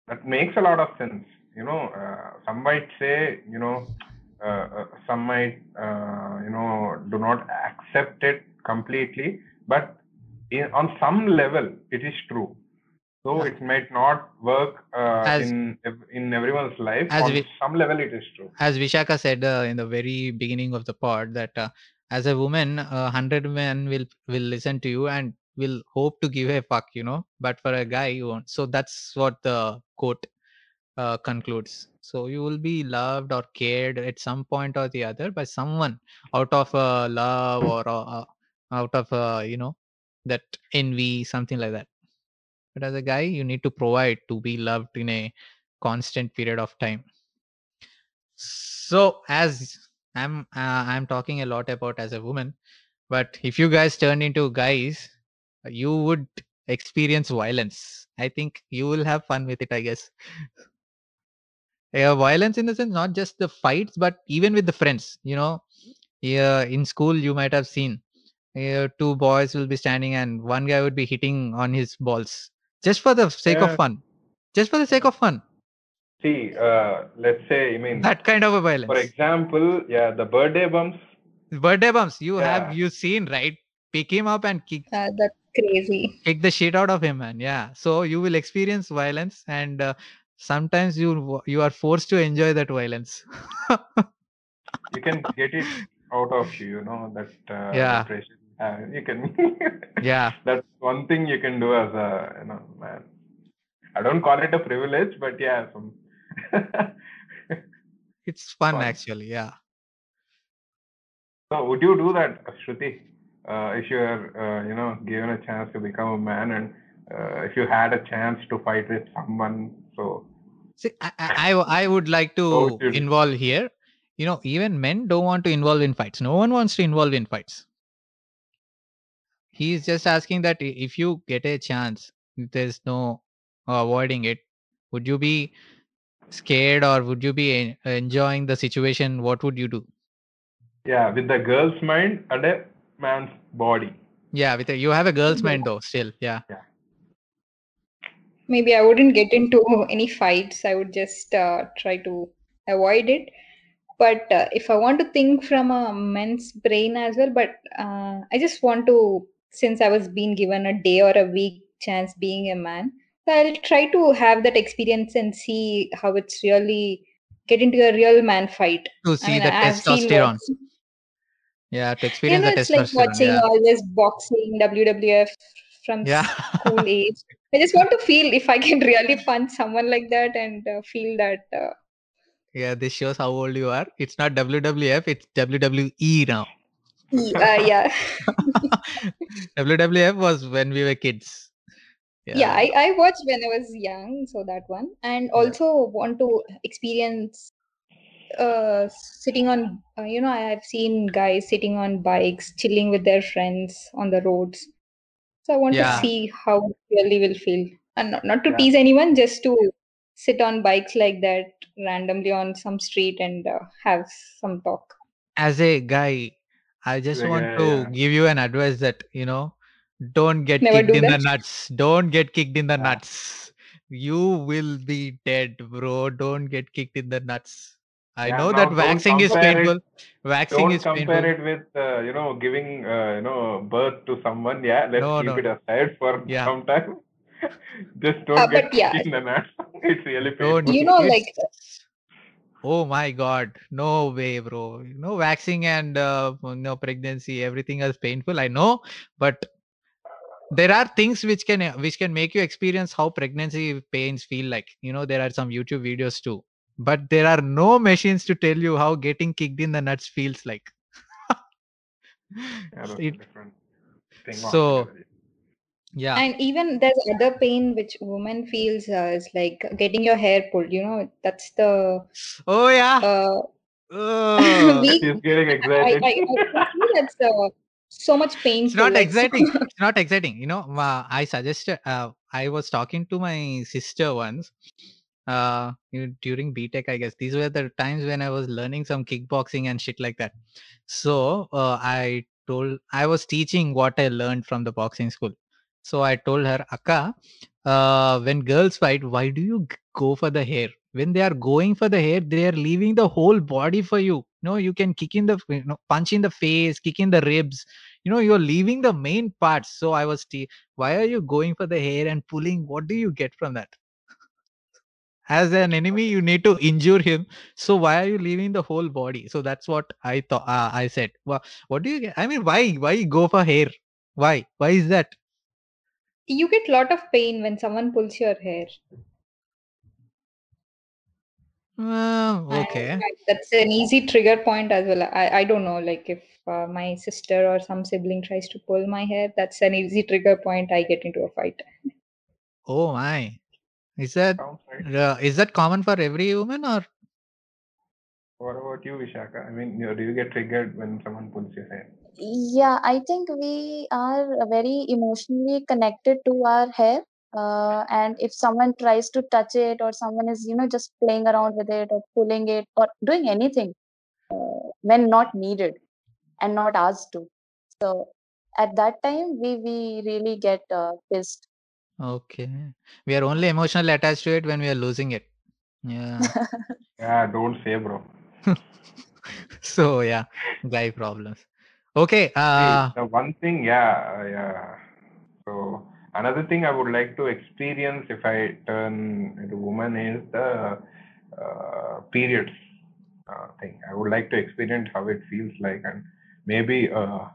That makes a lot of sense. You know uh, some might say you know uh, uh, some might uh, you know do not accept it completely but in, on some level it is true so Uh, it might not work uh, As- in in everyone's life As on we- some level it is true as Vishakha said uh, in the very beginning of the pod that uh, as a woman, a hundred men will will listen to you and will hope to give a fuck, you know. But for a guy, you won't. So that's what the quote uh, concludes. So you will be loved or cared at some point or the other by someone out of uh, love or uh, out of uh, you know that envy, something like that. But as a guy, you need to provide to be loved in a constant period of time. So as i'm uh, i'm talking a lot about as a woman but if you guys turn into guys you would experience violence. I think you will have fun with it i guess. Yeah, violence in the sense not just the fights but even with the friends you know? Yeah, in school you might have seen yeah, two boys will be standing and one guy would be hitting on his balls just for the sake of fun. Just for the sake of fun. See uh, let's say i mean that kind of a violence. for example yeah the birthday bumps. Birthday bumps you Yeah. have you seen right? Pick him up and kick Uh, that's crazy. kick the shit out of him man. Yeah. So you will experience violence and uh, sometimes you you are forced to enjoy that violence. *laughs* You can get it out of you you know that uh, Yeah. depression uh, you can *laughs* yeah that's one thing you can do as a you know man i don't call it a privilege but yeah some *laughs* it's fun Fun. actually yeah So would you do that, Shruti? Uh, if you are, uh, you know, given a chance to become a man, and uh, if you had a chance to fight with someone, so See, I, I, I would like to would involve here. You know, even men don't want to involve in fights. No one wants to involve in fights. He's just asking that if you get a chance, there's no avoiding it. Would you be scared or would you be enjoying the situation? What would you do? yeah, with the girl's mind and a man's body. Yeah, with a, you have a girl's Yeah. mind though. Still, yeah. yeah Maybe I wouldn't get into any fights. I would just uh, try to avoid it. But uh, if I want to think from a man's brain as well, but uh, I just want to, since I was being given a day or a week chance being a man, so I'll try to have that experience and see how it's really get into a real man fight. To I see mean, the I've testosterone. Yeah, to You experience know, the it's like watching Yeah. all this boxing, WWF from Yeah. school *laughs* age. I just want to feel if I can really punch someone like that and uh, feel that. Uh, yeah, this shows how old you are. It's not WWF, it's WWE now. Uh, yeah, *laughs* WWF was when we were kids. yeah. I, I watched when I was young, so that one, and Yeah. also want to experience uh sitting on uh, you know i have seen guys sitting on bikes chilling with their friends on the roads so i want Yeah. to see how really will feel and not, not to Yeah. tease anyone just to sit on bikes like that randomly on some street and uh, have some talk As a guy, I just Like, want to yeah. give you an advice that, you know, don't get Never kicked do in the nuts. Don't get kicked in the Yeah. nuts. You will be dead, bro. Don't get kicked in the nuts. I Yeah, know now that don't waxing is compare it- painful. Waxing Don't is compare painful. it with, uh, you know, giving, uh, you know, birth to someone. Yeah, let's No, keep no, it aside for Yeah. some time. *laughs* Just don't Uh, get but yeah. kicked in the nuts. *laughs* It's really Don't. painful. You know, like- it's- Oh my god, no way, bro. You know, waxing and uh, you know, pregnancy, everything is painful. I know, but there are things which can which can make you experience how pregnancy pains feel like. You know, there are some YouTube videos too, but there are no machines to tell you how getting kicked in the nuts feels like. *laughs* Yeah, It- So-. Yeah, and even there's other pain which woman feels uh, is like getting your hair pulled you know that's the oh yeah. uh, *laughs* Ugh. we She's getting excited. I, I feel that's uh, so much pain it's not like, *laughs* exciting it's not exciting you know uh, i suggested uh, i was talking to my sister once uh you know, during btech i guess these were the times when i was learning some kickboxing and shit like that so uh, i told i was teaching what i learned from the boxing school so i told her akka uh, when girls fight why do you go for the hair? When they are going for the hair they are leaving the whole body for you. No you can kick in the you know, punch in the face kick in the ribs. You know you're leaving the main parts so i was te- why are you going for the hair and pulling? What do you get from that? As an enemy you need to injure him. So why are you leaving the whole body? So that's what i thought uh, i said. Well, what do you get? I mean why why go for hair? Why? Why is that you get lot of pain when someone pulls your hair. uh, I- okay I- that's an easy trigger point as well. I, I don't know, like if uh, my sister or some sibling tries to pull my hair, that's an easy trigger point. I get into a fight. oh my is that Sounds right. uh, is that common for every woman or What about you, Vishakha? I mean, you know, do you get triggered when someone pulls your hair? Yeah, I think we are very emotionally connected to our hair. Uh, and if someone tries to touch it, or someone is, you know, just playing around with it, or pulling it, or doing anything uh, when not needed and not asked to, so at that time we we really get uh, pissed. okay we are only emotionally attached to it when we are losing it yeah *laughs* Yeah, don't say, bro. *laughs* so yeah guy problems okay uh the one thing, yeah, yeah. So another thing I would like to experience if I turn into woman is the uh, periods uh, thing. I would like to experience how it feels like and maybe uh,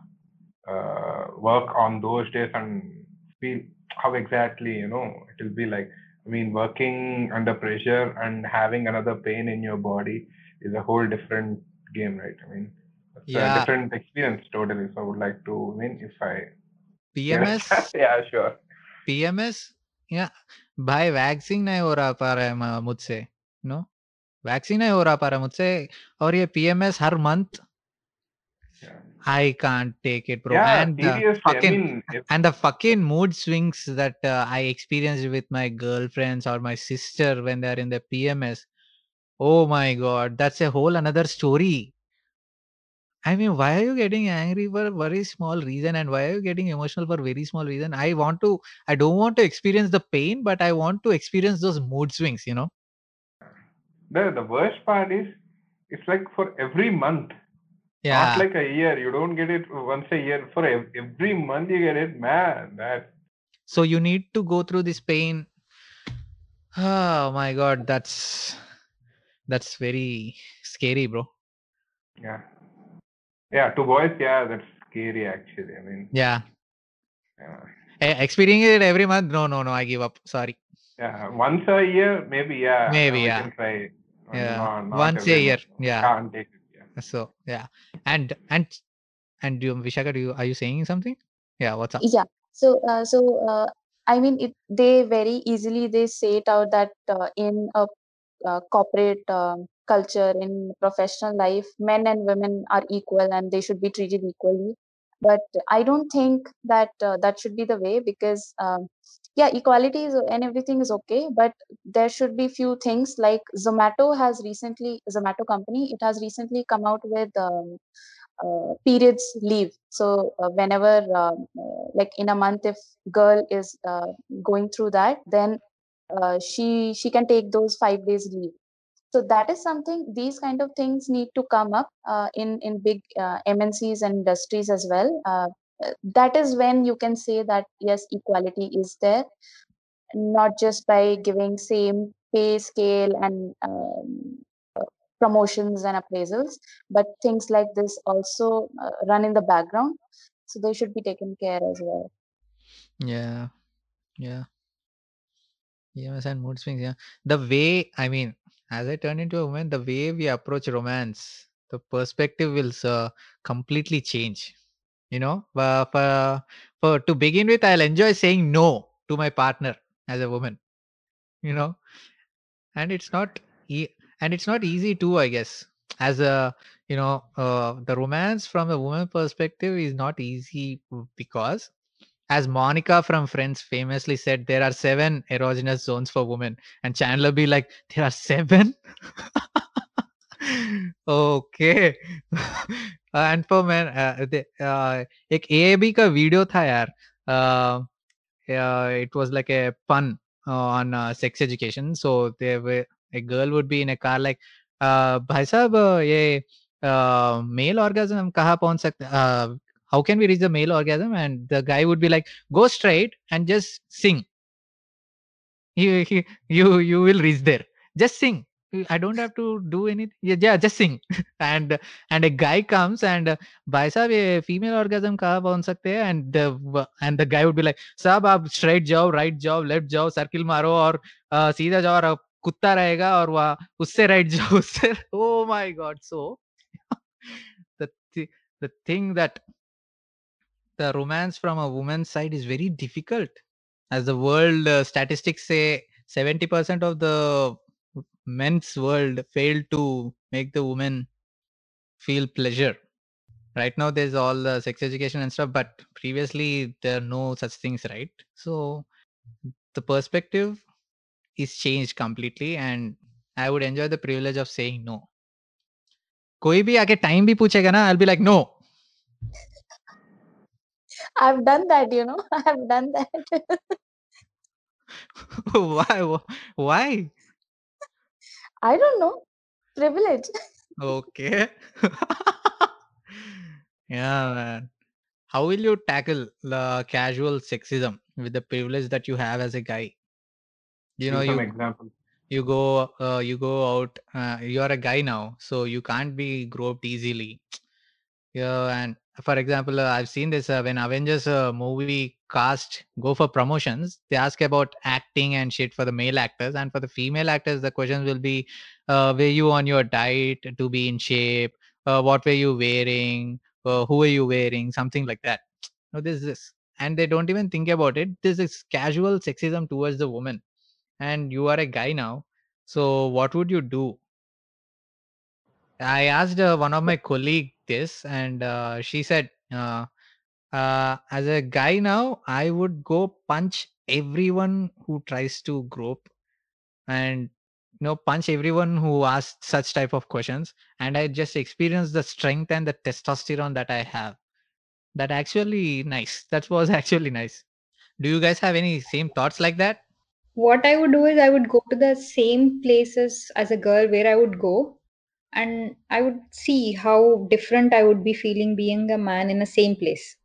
uh, work on those days and feel how exactly you know it will be like. I mean, working under pressure and having another pain in your body is a whole different game, right? I mean, Yeah. a different experience totally. So I would like to I mean if I get a PMS chance, *laughs* yeah, sure. PMS या भाई vaccine नहीं हो रहा पा रहा है म- मुझसे नो वैक्सीन नहीं हो रहा पा रहा मुझसे और ये पीएमएस हर month Yeah. I can't take it bro Yeah, and seriously. I fucking mean, if, and the fucking mood swings that uh, I experienced with my girlfriends or my sister when they're in the PMS. Oh my god, that's a whole another story. I mean, why are you getting angry for a very small reason and why are you getting emotional for very small reason? I want to, I don't want to experience the pain, but I want to experience those mood swings, you know? the the worst part is it's like for every month, Yeah. not like a year. You don't get it once a year. For ev- every month you get it, man. That so you need to go through this pain. Oh my god, that's, that's very scary, bro. yeah, yeah. To boys, yeah, that's scary actually. I mean, Yeah. yeah. Eh, experiencing it every month no no no i give up sorry Yeah, once a year, maybe. Yeah, Maybe, yeah. Can try. Yeah, not- not once a year, month. yeah. Can't take it. Yeah. so yeah and and and you Vishakha do you are you saying something yeah what's up yeah so uh, so uh, i mean it they very easily they say it out that uh, in a uh, corporate um, culture in professional life men and women are equal and they should be treated equally. But i don't think that uh, that should be the way because um, yeah equality is and everything is okay but there should be few things like zomato has recently zomato company it has recently come out with um, uh, periods leave. So uh, whenever um, like in a month if girl is uh, going through that then uh, she she can take those 5 days leave so that is something these kind of things need to come up uh, in in big uh, mncs and industries as well. Uh, that is when you can say that yes equality is there not just by giving same pay scale and um, promotions and appraisals but things like this also uh, run in the background. So they should be taken care as well. Yeah. Yeah. PMS and mood swings yeah. The way i mean as i turn into a woman the way we approach romance the perspective will uh, completely change you know? Uh, for, for to begin with i'll enjoy saying no to my partner as a woman you know? And it's not e- and it's not easy too i guess. As a you know uh, the romance from a woman perspective is not easy because as monica from friends famously said there are seven erogenous zones for women and chandler be like there are seven *laughs* okay *laughs* and for men uh, the, uh, एक AAB का video था यार uh, uh, it was like a pun uh, on uh, sex education so there were a girl would be in a car like uh, भाई साहब uh, ये uh, male orgasm कहाँ पहुंच सकते uh, how can we reach the male orgasm and the guy would be like go straight and just sing you you you, you will reach there just sing I don't have to do anything. Yeah, yeah just sing. *laughs* and and a guy comes and भाई साहब ये female orgasm कहाँ पहुंच सकते हैं and the and the guy would be like साहब आप straight जाओ right जाओ left जाओ circle मारो और uh, सीधा जाओ और कुत्ता रहेगा और वहाँ उससे right जाओ उससे oh my god so *laughs* the th- the thing that the romance from a woman's side is very difficult as the world uh, statistics say 70% of the men's world failed to make the woman feel pleasure right now there's all the sex education and stuff but previously there are no such things right so the perspective is changed completely and i would enjoy the privilege of saying no कोई भी आके time भी पूछेगा ना आई be like no i've done that you know *laughs* i've done that. *laughs* Why why? I don't know privilege. Okay. *laughs* Yeah man. How will you tackle the casual sexism with the privilege that you have as a guy? You know Give some you examples. you go uh, you go out uh, you're a guy now so you can't be groped easily yeah and for example uh, i've seen this uh, when avengers uh, movie cast go for promotions they ask about acting and shit for the male actors and for the female actors the questions will be uh, were you on your diet to be in shape? Uh, what were you wearing? Uh, who are you wearing? Something like that. *tsk* No this this and they don't even think about it. This is casual sexism towards the woman and you are a guy now so what would you do? I asked uh, one of my colleague this and uh, she said uh, uh, as a guy now i would go punch everyone who tries to grope and you know punch everyone who asks such type of questions and i just experienced the strength and the testosterone that i have. That actually nice. That was *laughs* actually nice. Do you guys have any same thoughts like that? What I would do is I would go to the same places as a girl where I would go, and I would see how different I would be feeling being a man in the same place.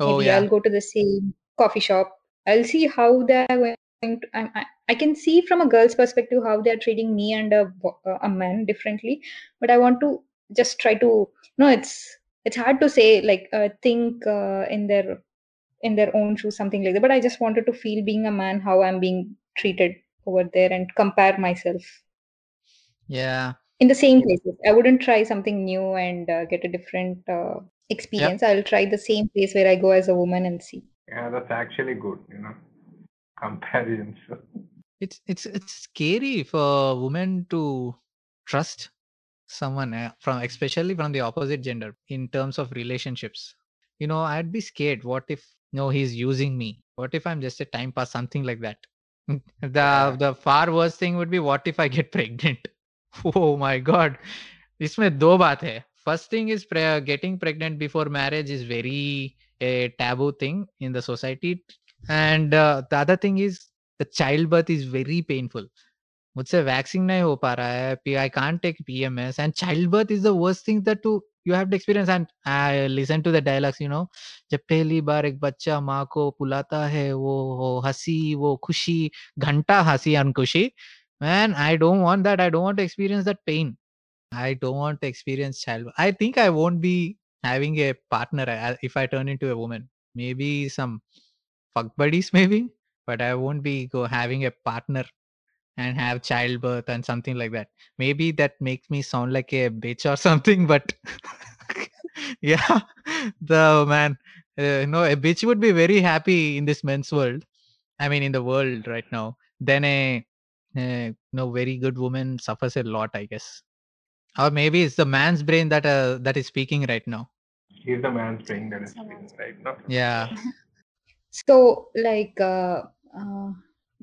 oh Maybe yeah I'll go to the same coffee shop. I'll see how they're going to. I, I, I can see from a girl's perspective how they're treating me and a, a man differently, but I want to just try to. No, it's it's hard to say like uh, think uh, in their in their own shoes something like that. But I just wanted to feel being a man how I'm being treated over there and compare myself yeah in the same places. I wouldn't try something new and uh, get a different uh, experience. I'll try the same place where I go as a woman and see. Yeah, that's actually good, you know. *laughs* Comparisons. it's it's it's scary for women to trust someone uh, from especially from the opposite gender in terms of relationships you know i'd be scared what if no he's using me what if i'm just a time pass something like that *laughs* the Yeah. the far worst thing would be what if i get *laughs* pregnant Oh my God इसमें दो बात है। First thing is getting pregnant before marriage is very taboo thing in the society and the other thing is the child birth is very painful मुझसे vaccine नहीं हो पा रहा है। I can't take P M S and child birth is the worst thing that to you have experience and I listen to the dialogues you know जब पहली बार एक बच्चा माँ को पुलाता है, वो हँसी, वो खुशी, घंटा हँसी एंड खुशी man i don't want that. I don't want to experience that pain. I don't want to experience child i think i won't be having a partner uh, if i turn into a woman. Maybe some fuck buddies *laughs* maybe but i won't be go having a partner and have childbirth and something like that. Maybe that makes me sound like a bitch or *laughs* something but *laughs* yeah the man uh, no a bitch would be very happy in this men's world i mean in the world right now then a, a no very good woman suffers a lot i guess or maybe it's the man's brain that uh, that is speaking right now He's the man's brain that is It's a speaking right now. yeah *laughs* So, like, uh, uh,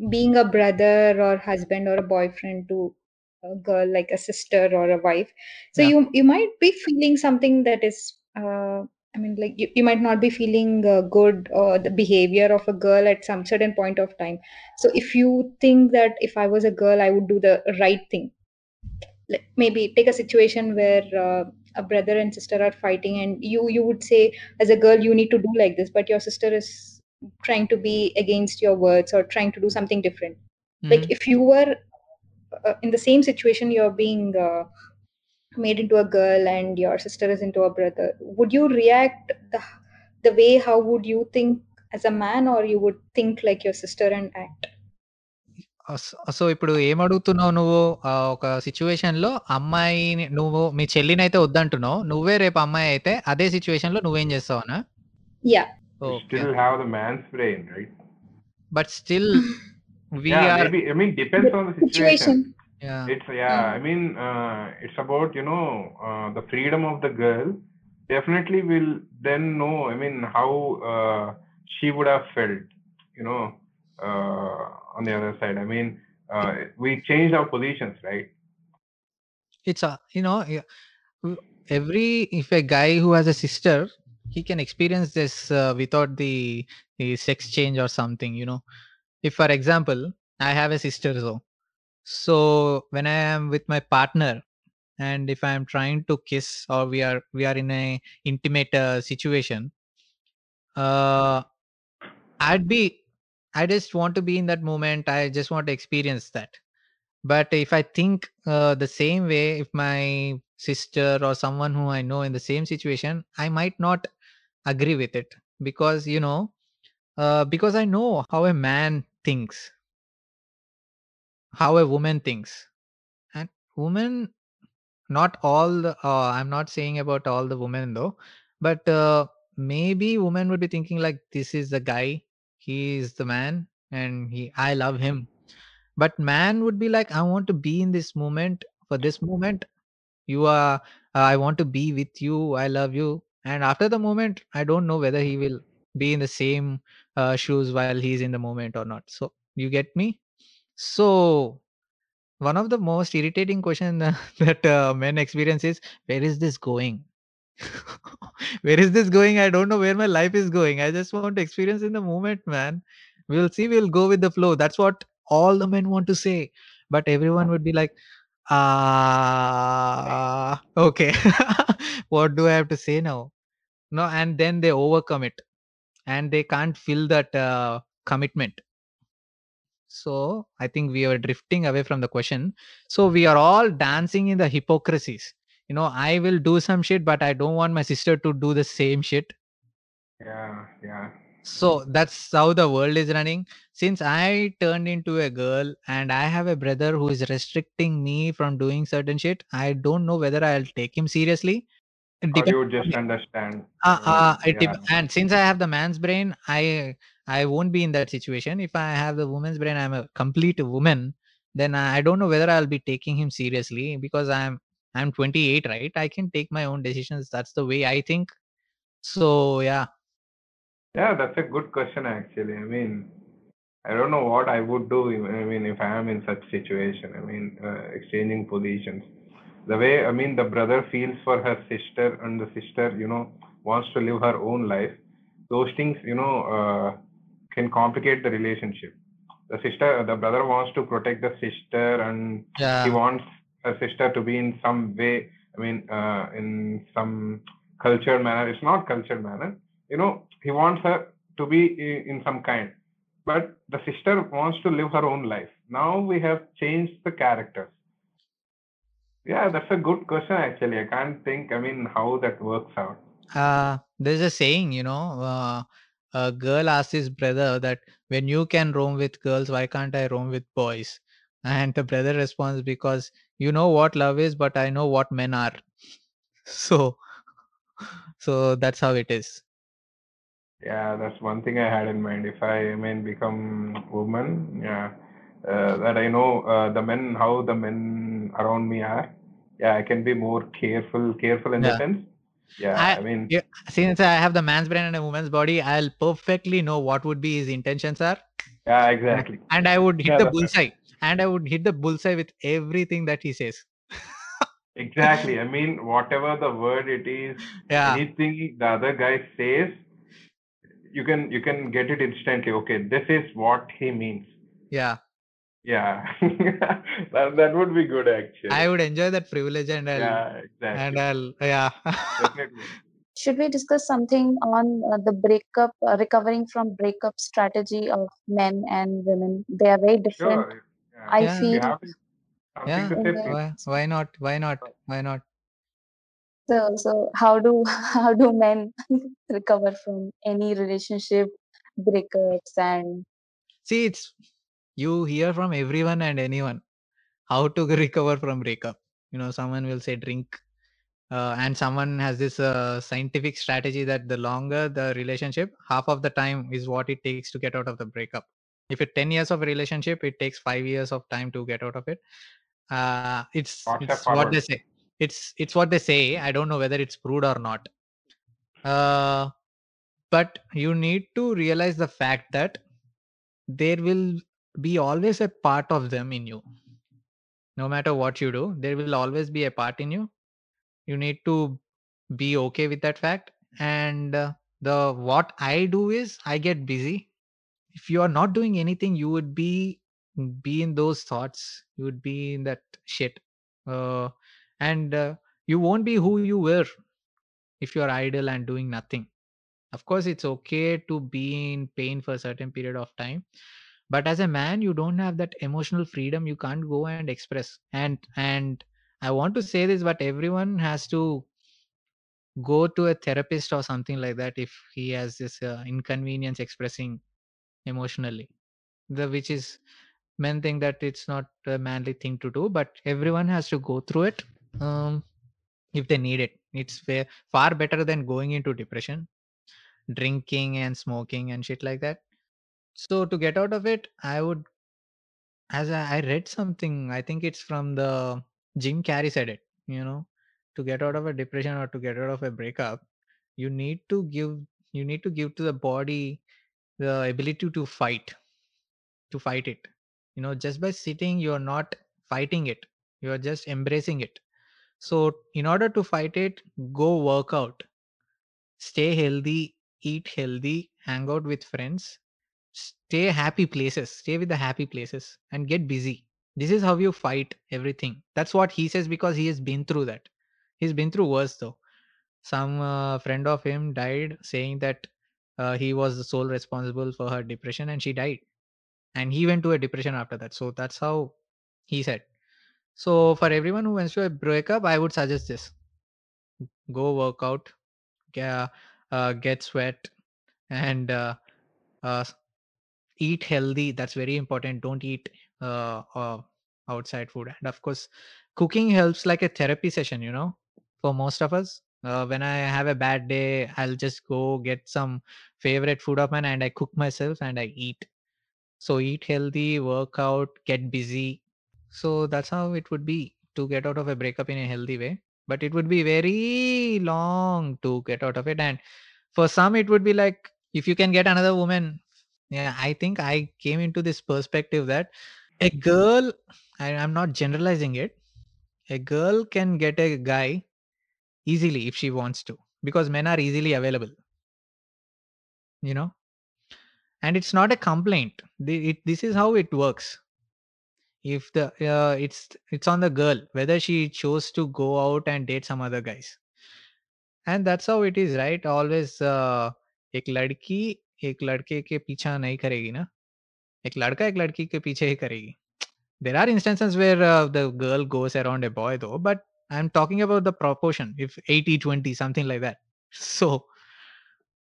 being a brother or husband or a boyfriend to a girl, like a sister or a wife. So Yeah. you you might be feeling something that is, uh, I mean, like you, you might not be feeling uh, good or the behavior of a girl at some certain point of time. So if you think that if I was a girl, I would do the right thing. Like maybe take a situation where uh, a brother and sister are fighting, and you you would say as a girl you need to do like this, but your sister is trying to be against your words or trying to do something different like Mhm. if you were uh, in the same situation you're being uh, made into a girl and your sister is into a brother would you react the, the way how would you think as a man or you would think like your sister and act us- so ఇప్పుడు ఏం అడుగుతున్నావు నువ్వు ఆ, ఒక situation లో అమ్మాయిని నువ్వు మీ చెల్లిని అయితే వద్దంటున్నావు నువ్వే రేపు అమ్మాయి అయితే అదే సిచ్యువేషన్ లో నువ్వేం చేస్తావునా yeah You okay still have the man's brain, right? But still we yeah, are maybe. I mean, depends on the situation It's yeah. I mean, uh, it's about you know uh, the freedom of the girl. Definitely will then know. I mean, how uh, she would have felt. You know, uh, on the other side. I mean, uh, we changed our positions, right? it's a you know every if a guy who has a sister he can experience this uh, without the, the sex change or something you know if for example i have a sister so so when i am with my partner and if i am trying to kiss or we are we are in a intimate uh, situation uh i'd be i just want to be in that moment i just want to experience that. But if i think uh, the same way if my sister or someone who i know in the same situation i might not agree with it. Because you know uh, because i know how a man thinks how a woman thinks. And woman not all the uh, i'm not saying about all the women though but uh, maybe women would be thinking like this is the guy. He is the man and he i love him. But man would be like i want to be in this moment. For this moment you are uh, i want to be with you. I love you. And after the moment i don't know whether he will be in the same uh, shoes while he's in the moment or not. So you get me so one of the most irritating question *laughs* that uh, men experience is where is this going? *laughs* Where is this going? I don't know where my life is going. I just want to experience in the moment man. We'll see we'll go with the flow. That's what all the men want to say. But everyone would be like ah okay. *laughs* What do i have to say now? No and then they overcome it and they can't feel that uh, commitment so I think we are drifting away from the question. So we are all dancing in the hypocrisies. You know, I will do some shit, but I don't want my sister to do the same shit. Yeah, yeah. So that's how the world is running. Since I turned into a girl and I have a brother who is restricting me from doing certain shit, I don't know whether I'll take him seriously. It Or you just understand. Uh, uh, it dep- yeah. and since I have the man's brain, I I won't be in that situation. If I have the woman's brain, I'm a complete woman. Then I don't know whether I'll be taking him seriously because I'm I'm 28, right? I can take my own decisions. That's the way I think. So yeah, Yeah, that's a good question actually. I mean, I don't know what I would do. I mean, if I am in such situation. I mean, uh, exchanging positions. The way I mean, the brother feels for her sister, and the sister, you know, wants to live her own life. Those things, you know, uh, can complicate the relationship. The sister, the brother wants to protect the sister, and he wants her sister to be in some way. I mean, uh, in some cultured manner. It's not cultured manner. You know, he wants her to be in some kind but the sister wants to live her own life. Now we have changed the characters. Yeah, that's a good question actually. I can't think, I mean, how that works out. uh, there's a saying, you know, uh, a girl asks his brother that when you can roam with girls, why can't I roam with boys? And the brother responds, because you know what love is, but I know what men are. *laughs* So, *laughs* so that's how it is. Yeah, that's one thing I had in mind. If I, I mean, become woman, yeah, uh, that I know uh, the men, how the men around me are. Yeah, I can be more careful, careful in the sense. Yeah, I, I mean, since I have the man's brain and a woman's body, I'll perfectly know what would be his intentions are, yeah, exactly. and I would hit Yeah, the that's right. bullseye, and I would hit the bullseye with everything that he says. Exactly. I *laughs* mean, whatever the word it is, Yeah, anything the other guy says, you can you can get it instantly. Okay, this is what he means. yeah. Yeah, *laughs* that that would be good actually. I would enjoy that privilege, and I'll Yeah, and. I'll yeah. Definitely. *laughs* Should we discuss something on uh, the breakup, uh, recovering from breakup strategy of men and women? They are very different. Sure. Yeah. I Yeah. Feel yeah. Yeah. Why why not? Why not? Why not? so. So how do *laughs* how do men recover from any relationship breakups and See, it's you hear from everyone and anyone how to *laughs* recover from breakup. You know, someone will say drink, uh, and someone has this uh, scientific strategy that the longer the relationship, half of the time is what it takes to get out of the breakup. If it's ten years of a relationship, it takes five years of time to get out of it. Uh, it's it's what they say. It's it's what they say. I don't know whether it's proved or not. Uh, but you need to realize the fact that there will be always a part of them in you. No matter what you do there will always be a part in you. You need to be okay with that fact. And uh, the what i do is i get busy. If you are not doing anything you would be be in those thoughts. You would be in that shit. Uh, and uh, you won't be who you were if you are idle and doing nothing. Of course it's okay to be in pain for a certain period of time but as a man you don't have that emotional freedom you can't go and express and and i want to say this but everyone has to go to a therapist or something like that if he has this uh, inconvenience expressing emotionally the which is men think that it's not a manly thing to do but everyone has to go through it um, if they need it. It's fa- far better than going into depression, drinking and smoking and shit like that. So to get out of it, I would, as I, I read something, I think it's from the Jim Carrey said it. You know, to get out of a depression or to get out of a breakup, you need to give you need to give to the body the ability to fight to fight it you know just by sitting you're not fighting it you're just embracing it so in order to fight it go work out stay healthy eat healthy hang out with friends stay happy places stay with the happy places and get busy. This is how you fight everything. That's what he says because he has been through that. He's been through worse though. Some uh, friend of him died saying that uh, he was the sole responsible for her depression and she died. And he went to a depression after that. So that's how he said. So for everyone who wants to break up i would suggest this. Go work out get, uh, get sweat and uh, uh, eat healthy that's very important. Don't eat uh, uh, outside food. And of course cooking helps like a therapy session you know for most of us. Uh, when i have a bad day i'll just go get some favorite food of mine and i cook myself and i eat. So eat healthy work out get busy. So that's how it would be to get out of a breakup in a healthy way. But it would be very long to get out of it. And for some it would be like if you can get another woman yeah i think i came into this perspective that a girl I, i'm not generalizing it a girl can get a guy easily if she wants to because men are easily available you know and it's not a complaint The- it, this is how it works if the uh, it's it's on the girl whether she chose to go out and date some other guys and that's how it is right always uh, एक लड़की एक लड़के के पीछा नहीं करेगी ना? एक लड़का एक लड़की के पीछे ही करेगी। There are instances where the girl goes around boy though but I'm talking about the proportion if eighty twenty something like that so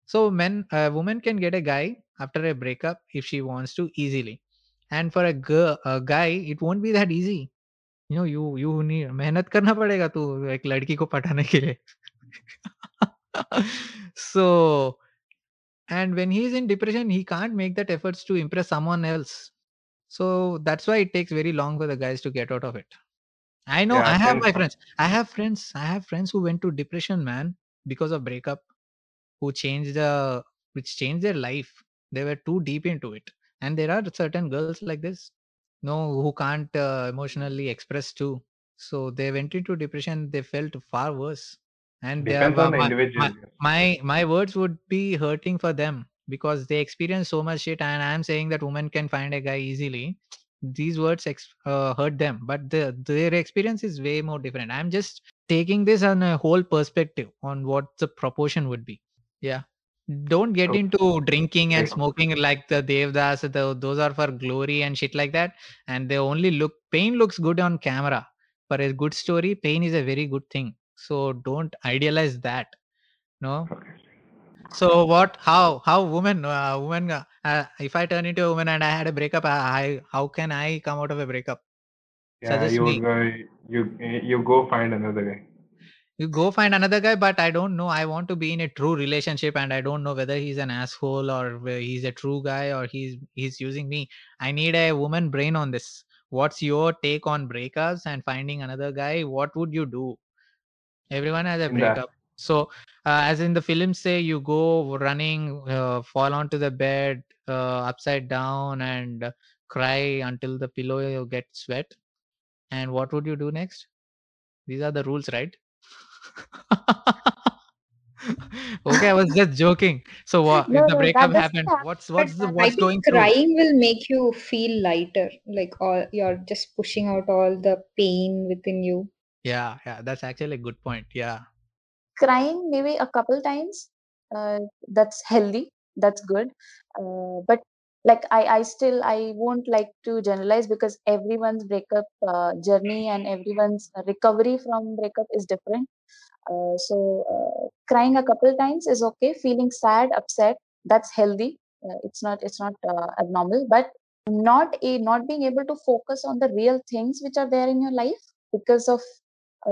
so man women can get a guy after a breakup if she wants to easily and for a guy it won't be that easy you you you नी मेहनत करना पड़ेगा तू एक लड़की को पटाने के लिए। सो *laughs* so, and when he's in depression he can't make that efforts to impress someone else. So that's why it takes very long for the guys to get out of it. I know Yeah, i have my friends i have friends i have friends who went to depression man because of breakup who changed the which changed their life. They were too deep into it. And there are certain girls like this no who can't uh, emotionally express too. So they went into depression they felt far worse and they are- on my- individual. my my words would be hurting for them because they experience so much shit and i'm saying that women can find a guy easily. These words ex- uh, hurt them but the, their experience is way more different. I'm just taking this on a whole perspective on what the proportion would be. Yeah. Don't get So- into drinking and smoking like the devdas the, those are for glory and shit like that and they only look pain looks good on camera. For a good story pain is a very good thing so don't idealize that no Okay. so what how how woman uh, woman uh, uh, if i turn into a woman and i had a breakup I, I how can i come out of a breakup? Yeah, Suggest you me. go, you you go find another guy. you go find another guy but i don't know. I want to be in a true relationship and i don't know whether he's an asshole or he's a true guy or he's he's using me. I need a woman brain on this. What's your take on breakups and finding another guy? What would you do everyone has a breakup so uh, as in the films say you go running uh, fall onto the bed uh, upside down and cry until the pillow gets wet and what would you do next these are the rules right *laughs* okay i was just joking so what *laughs* No, if the breakup happened happen. what's what's the what's think going through crying will make you feel lighter. Like all you're just pushing out all the pain within you. Yeah yeah that's actually a good point yeah. Crying maybe a couple times uh, that's healthy that's good uh, but like I, I still i won't like to generalize because everyone's breakup uh, journey and everyone's recovery from breakup is different uh, so uh, crying a couple times is okay feeling sad upset that's healthy uh, it's not it's not uh, abnormal but not a not being able to focus on the real things which are there in your life because of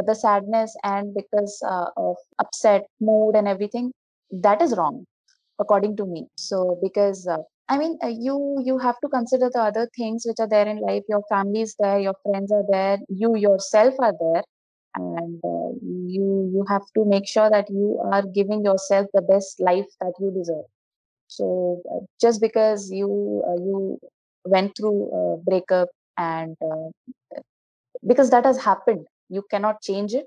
the sadness and because uh, of upset mood and everything that is wrong according to me. So because uh, i mean uh, you you have to consider the other things which are there in life. Your family is there your friends are there you yourself are there. And uh, you you have to make sure that you are giving yourself the best life that you deserve. So uh, just because you uh, you went through a breakup and uh, because that has happened you cannot change it.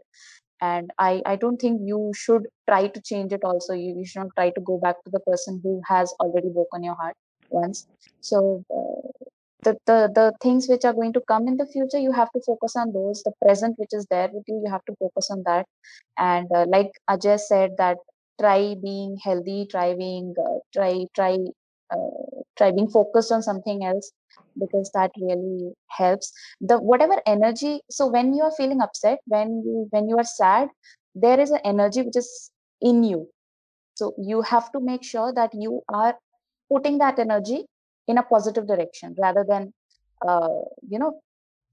And i i don't think you should try to change it also. You, you should not try to go back to the person who has already broken your heart once. So uh, the, the the things which are going to come in the future you have to focus on those. The present which is there with you you have to focus on that. And uh, like ajay said that try being healthy try being uh, try try uh, try being focused on something else because that really helps. The whatever energy so when you are feeling upset when you when you are sad there is an energy which is in you. So you have to make sure that you are putting that energy in a positive direction rather than uh, you know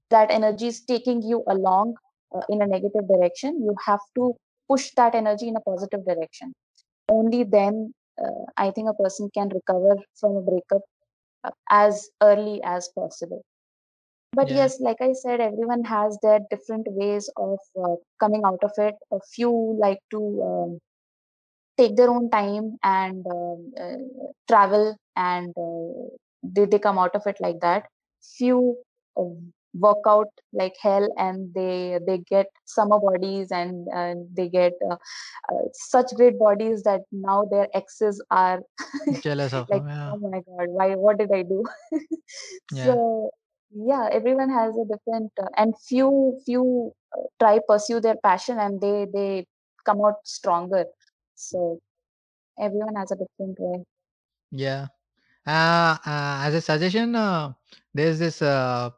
that energy is taking you along uh, in a negative direction. You have to push that energy in a positive direction. Only then uh, i think a person can recover from a breakup as early as possible. But Yeah. yes like i said everyone has their different ways of uh, coming out of it. A few like to um, take their own time and um, uh, travel and uh, they, they come out of it like that. Few uh, work out like hell and they they get summer bodies and, and they get uh, uh, such great bodies that now their exes are *laughs* Jealous of like him. Yeah. oh my god why what did i do *laughs* Yeah. so yeah everyone has a different uh, and few few uh, try pursue their passion and they they come out stronger so everyone has a different way Yeah. Uh, uh, as a suggestion, uh, there's this uh,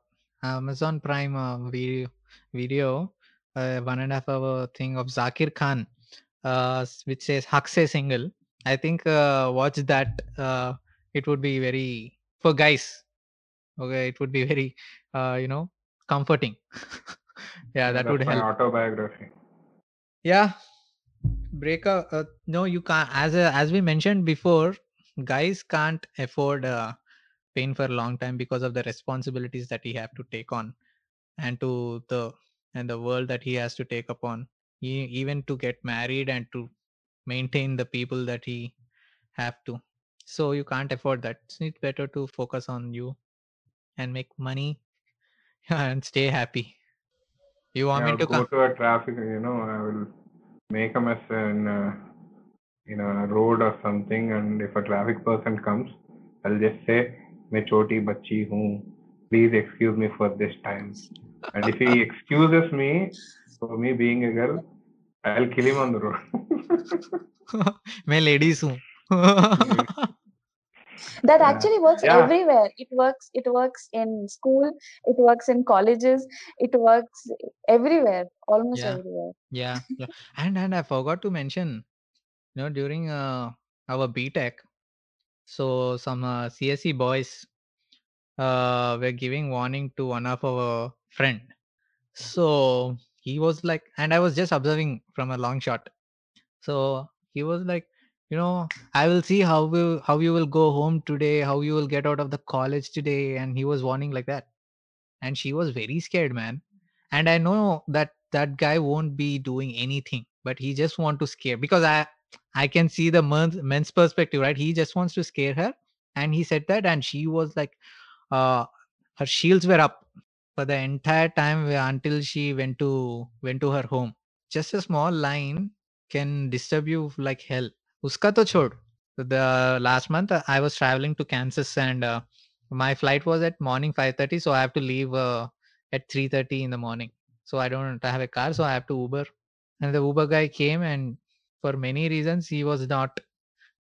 Amazon Prime uh, video, video uh, one and a half hour thing of Zakir Khan, uh, which says "Haq Se Single." I think uh, watch that. Uh, it would be very for guys. Okay, it would be *laughs* very, uh, you know, comforting. *laughs* yeah, that that's would help. autobiography. Yeah, breakup. Uh, no, you can't. As a, as we mentioned before, guys can't afford uh, pain for a long time because of the responsibilities that he have to take on and to the and the world that he has to take upon. He, even to get married and to maintain the people that he have to. So you can't afford that. It's better to focus on you and make money *laughs* and stay happy. You want Yeah, me to go come? to a traffic, you know, I will make a mess in, uh, you know, a road or something, and if a traffic person comes, I'll just say, मैं छोटी बच्ची हूँ, please excuse me for this time. And if he excuses me for me being a girl, I'll kill him on the road. मैं ladies हूँ *laughs* that Yeah. actually works Yeah. everywhere it works it works in school it works in colleges it works everywhere almost Yeah. everywhere yeah, yeah and and i forgot to mention you know during uh, our btech so some uh, csc boys uh, were giving warning to one of our friend. So he was like and i was just observing from a long shot. So he was like you know i will see how will how you will go home today how you will get out of the college today and he was warning like that. And she was very scared man. And i know that that guy won't be doing anything but he just want to scare because i i can see the men's, men's perspective right? He just wants to scare her and he said that and she was like uh her shields were up for the entire time until she went to went to her home. Just a small line can disturb you like hell. Uska to chhod. The last month uh, i was traveling to kansas and uh, my flight was at morning 5:30 so i have to leave uh, at 3:30 in the morning. So i don't I have a car so i have to uber. And the uber guy came and for many reasons he was not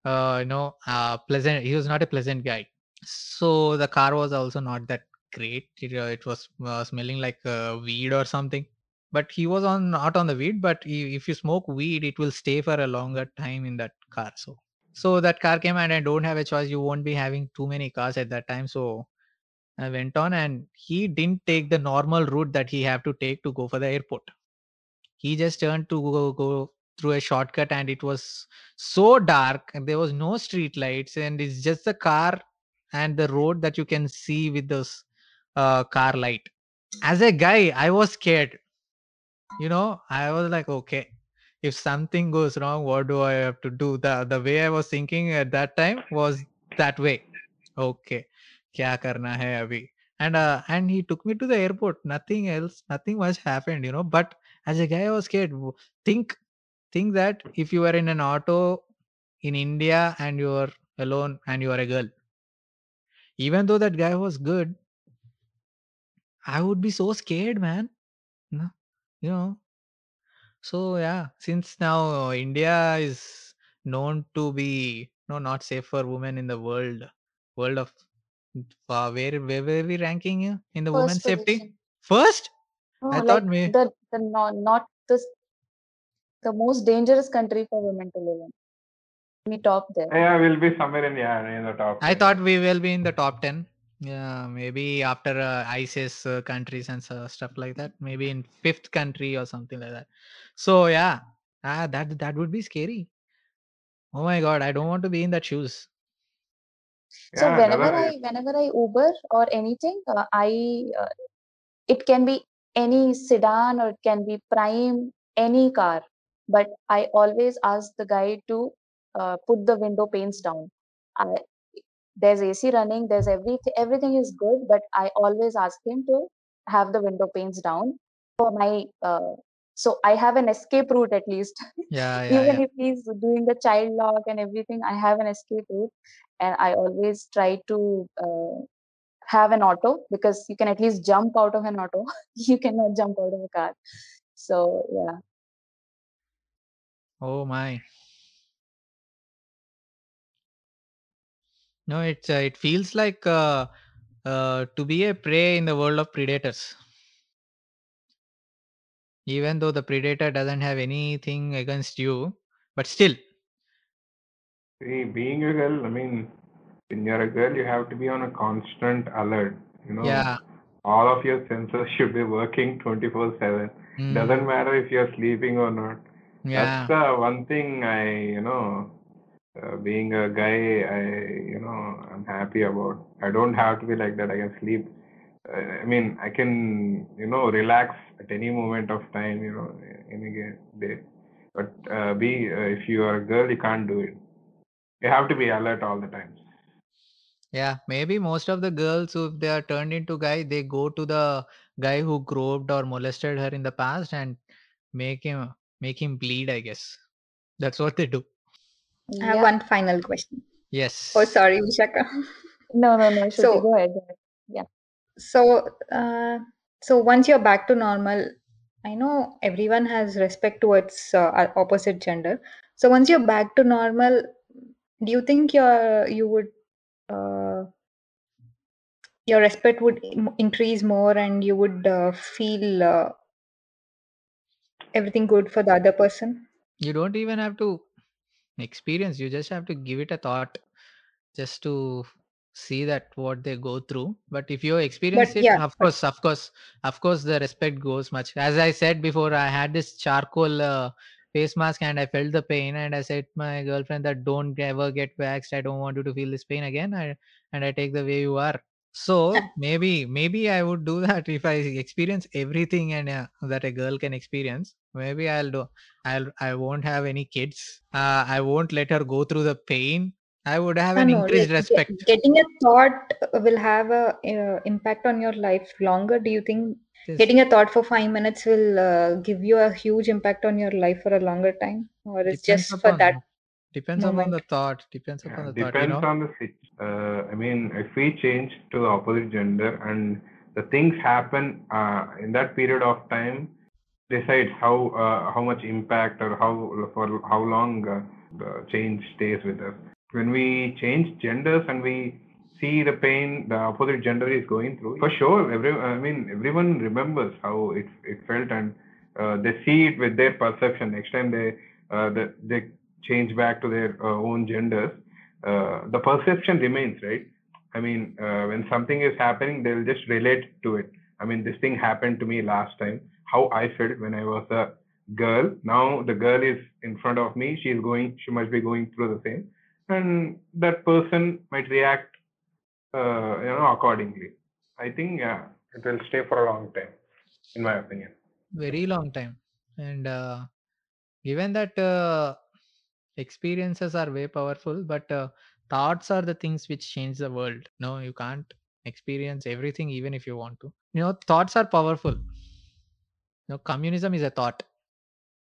uh, you know uh, pleasant he was not a pleasant guy. So the car was also not that great. It, uh, it was uh, smelling like uh, weed or something. But he was on not on the weed but i- if you smoke weed it will stay for a longer time in that car so. So that car came and i don't have a choice. You won't be having too many cars at that time. So i went on and he didn't take the normal route that he have to take to go for the airport. He just turned to go, go through a shortcut and it was so dark and there was no street lights and it's just the car and the road that you can see with this uh, car light. As a guy i was scared. You know i was like okay if something goes wrong what do i have to do? The the way i was thinking at that time was that way. Okay kya karna hai abhi? And uh, and he took me to the airport. Nothing else nothing much happened you know but as a guy i was scared. Think think that if you were in an auto in india and you are alone and you are a girl even though that guy was good i would be so scared man. No, you know? So yeah since now india is known to be no not safe for women in the world world of uh, where where were we ranking in the First women's safety first? No, I like thought may- the the not not the the most dangerous country for women to live in. We top there. Yeah, we'll be somewhere in yeah in the top. I thought we will be in the top 10. Yeah, maybe after uh, ISIS uh, countries and so, stuff like that. Maybe in fifth country or something like that. So yeah, ah, that that would be scary. Oh my god, I don't want to be in that shoes. So Yeah, whenever another- I whenever I Uber or anything, uh, I uh, it can be any sedan or it can be prime any car, but I always ask the guy to uh, put the window panes down. I, there's AC running, there's everything everything is good, but I always ask him to have the window panes down for my. Uh, so I have an escape route at least. Yeah, *laughs* yeah, even yeah. if he's doing the child lock and everything i have an escape route and i always try to uh, have an auto because you can at least jump out of an auto *laughs* you cannot jump out of a car so yeah Oh my. No, it's uh, it feels like uh, uh, to be a prey in the world of predators. Even though the predator doesn't have anything against you, but still, See, being a girl, I mean, when you're a girl, you have to be on a constant alert. You know, yeah. all of your senses *laughs* should be working 24/7. mm, Doesn't matter if you're sleeping or not. Yeah. That's the one thing I, you know, uh, being a guy, I, you know, I'm happy about. I don't have to be like that. I can sleep. Uh, I mean, I can, you know, relax at any moment of time, you know, any day. But uh, be uh, if you are a girl, you can't do it. You have to be alert all the time. Yeah, maybe most of the girls who if they are turned into guy, they go to the guy who groped or molested her in the past and make him make him bleed, I guess. That's what they do. I have yeah one final question. Yes. Oh, sorry, Vishakha. no no no So- go ahead, go ahead. So, uh, so once you're back to normal, I know everyone has respect towards uh, opposite gender. So once you're back to normal, do you think your you would uh, your respect would increase more, and you would uh, feel uh, everything good for the other person? you don't even have to experience, you just have to give it a thought just to see that what they go through. But if you experience it, yeah, of but- course, of course, of course, the respect goes much. As I said before, I had this charcoal uh, face mask and I felt the pain, and I said to my girlfriend that don't ever get waxed. I don't want you to feel this pain again. I, and I take the way you are. So maybe, maybe I would do that if I experience everything and uh, that a girl can experience. Maybe I'll do. I'll. I won't have any kids. Uh, I won't let her go through the pain. I would have I an know, increased like, respect. getting a thought uh, will have a uh, impact on your life longer. Do you think Yes. getting a thought for five minutes will uh, give you a huge impact on your life for a longer time, or it's Depends just for upon- that? Depends upon the thought. Depends Yeah, upon the thought. You depends know. on the sit- uh, I mean, if we change to the opposite gender and the things happen uh, in that period of time, decides how uh, how much impact or how for how long uh, the change stays with us. When we change genders and we see the pain the opposite gender is going through, for sure, every I mean everyone remembers how it it felt and uh, they see it with their perception. Next time they uh, they, they change back to their own genders, uh, the perception remains, right? I mean, uh, when something is happening, they'll just relate to it. I mean, this thing happened to me last time. How I felt when I was a girl. Now the girl is in front of me. She is going. She must be going through the same, and that person might react, uh, you know, accordingly. I think yeah, it will stay for a long time, in my opinion. very long time and uh, given that uh, experiences are way powerful but uh, thoughts are the things which change the world. No you can't experience everything even if you want to. You know thoughts are powerful. You know communism is a thought.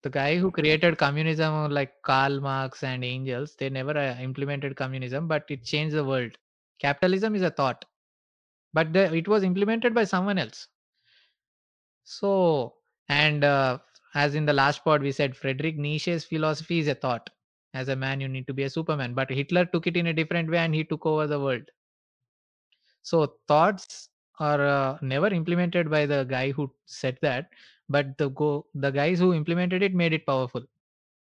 The guy who created communism like karl marx and Engels they never uh, implemented communism but it changed the world. Capitalism is a thought but the, it was implemented by someone else. So, and uh, as in the last part we said frederick Nietzsche's philosophy is a thought. As a man, you need to be a Superman. But Hitler took it in a different way and he took over the world. So, thoughts are uh, never implemented by the guy who said that, but the go the guys who implemented it made it powerful.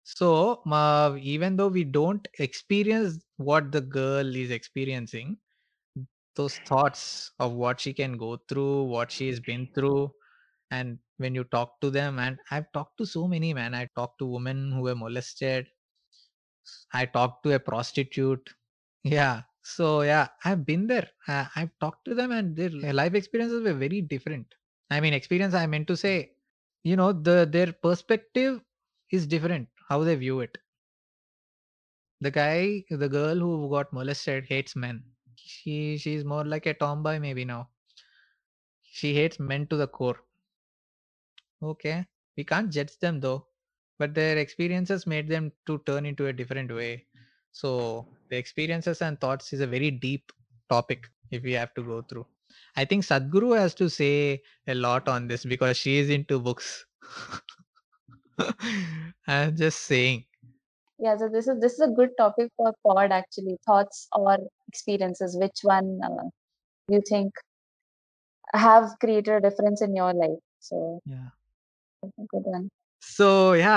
So, uh, even though we don't experience what the girl is experiencing, those thoughts of what she can go through, what she's been through, and when you talk to them and i've talked to so many man i talked to women who were molested i talked to a prostitute. Yeah. So yeah i've been there. Uh, i've talked to them and their life experiences were very different. I mean experience i meant to say you know the their perspective is different how they view it. The guy the girl who got molested hates men. She she's more like a tomboy maybe now. She hates men to the core. Okay. We can't judge them though, but their experiences made them to turn into a different way. So the experiences and thoughts is a very deep topic if we have to go through. I think Sadhguru has to say a lot on this because she is into books. *laughs* I'm just saying. Yeah, so this is this is a good topic for pod actually. Thoughts or experiences, which one uh, you think have created a difference in your life? So Yeah. good one. So yeah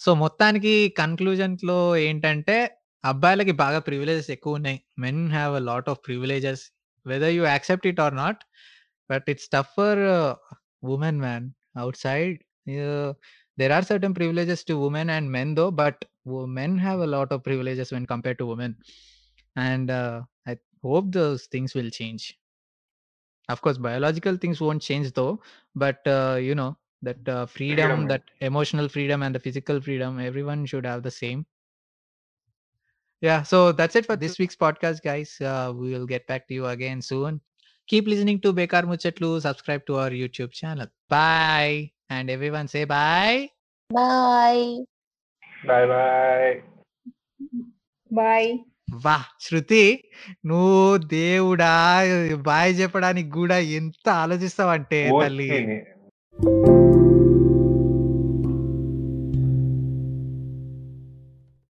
so మొత్తానికి conclusion లో ఏంటంటే అబ్బాయిలకి బాగా privileges ఎక్కువ ఉన్నాయి men have a lot of privileges whether you accept it or not but it's tough for women man out side there are certain privileges to women and men though but wo- men have a lot of privileges when compared to women and uh, i hope those things will change of course biological things won't change though but uh, you know that uh, freedom Freedom. that emotional freedom and the physical freedom everyone should have the same yeah so that's it for this week's podcast guys uh, we will get back to you again soon keep listening to bekar muchatlu subscribe to our youtube channel bye and everyone say bye Bye. Bye bye. Bye. వా శృతి నువ్వు దేవుడా bye చెప్పడానికి కూడా ఎంత ఆలోచిస్తావంటే తల్లి.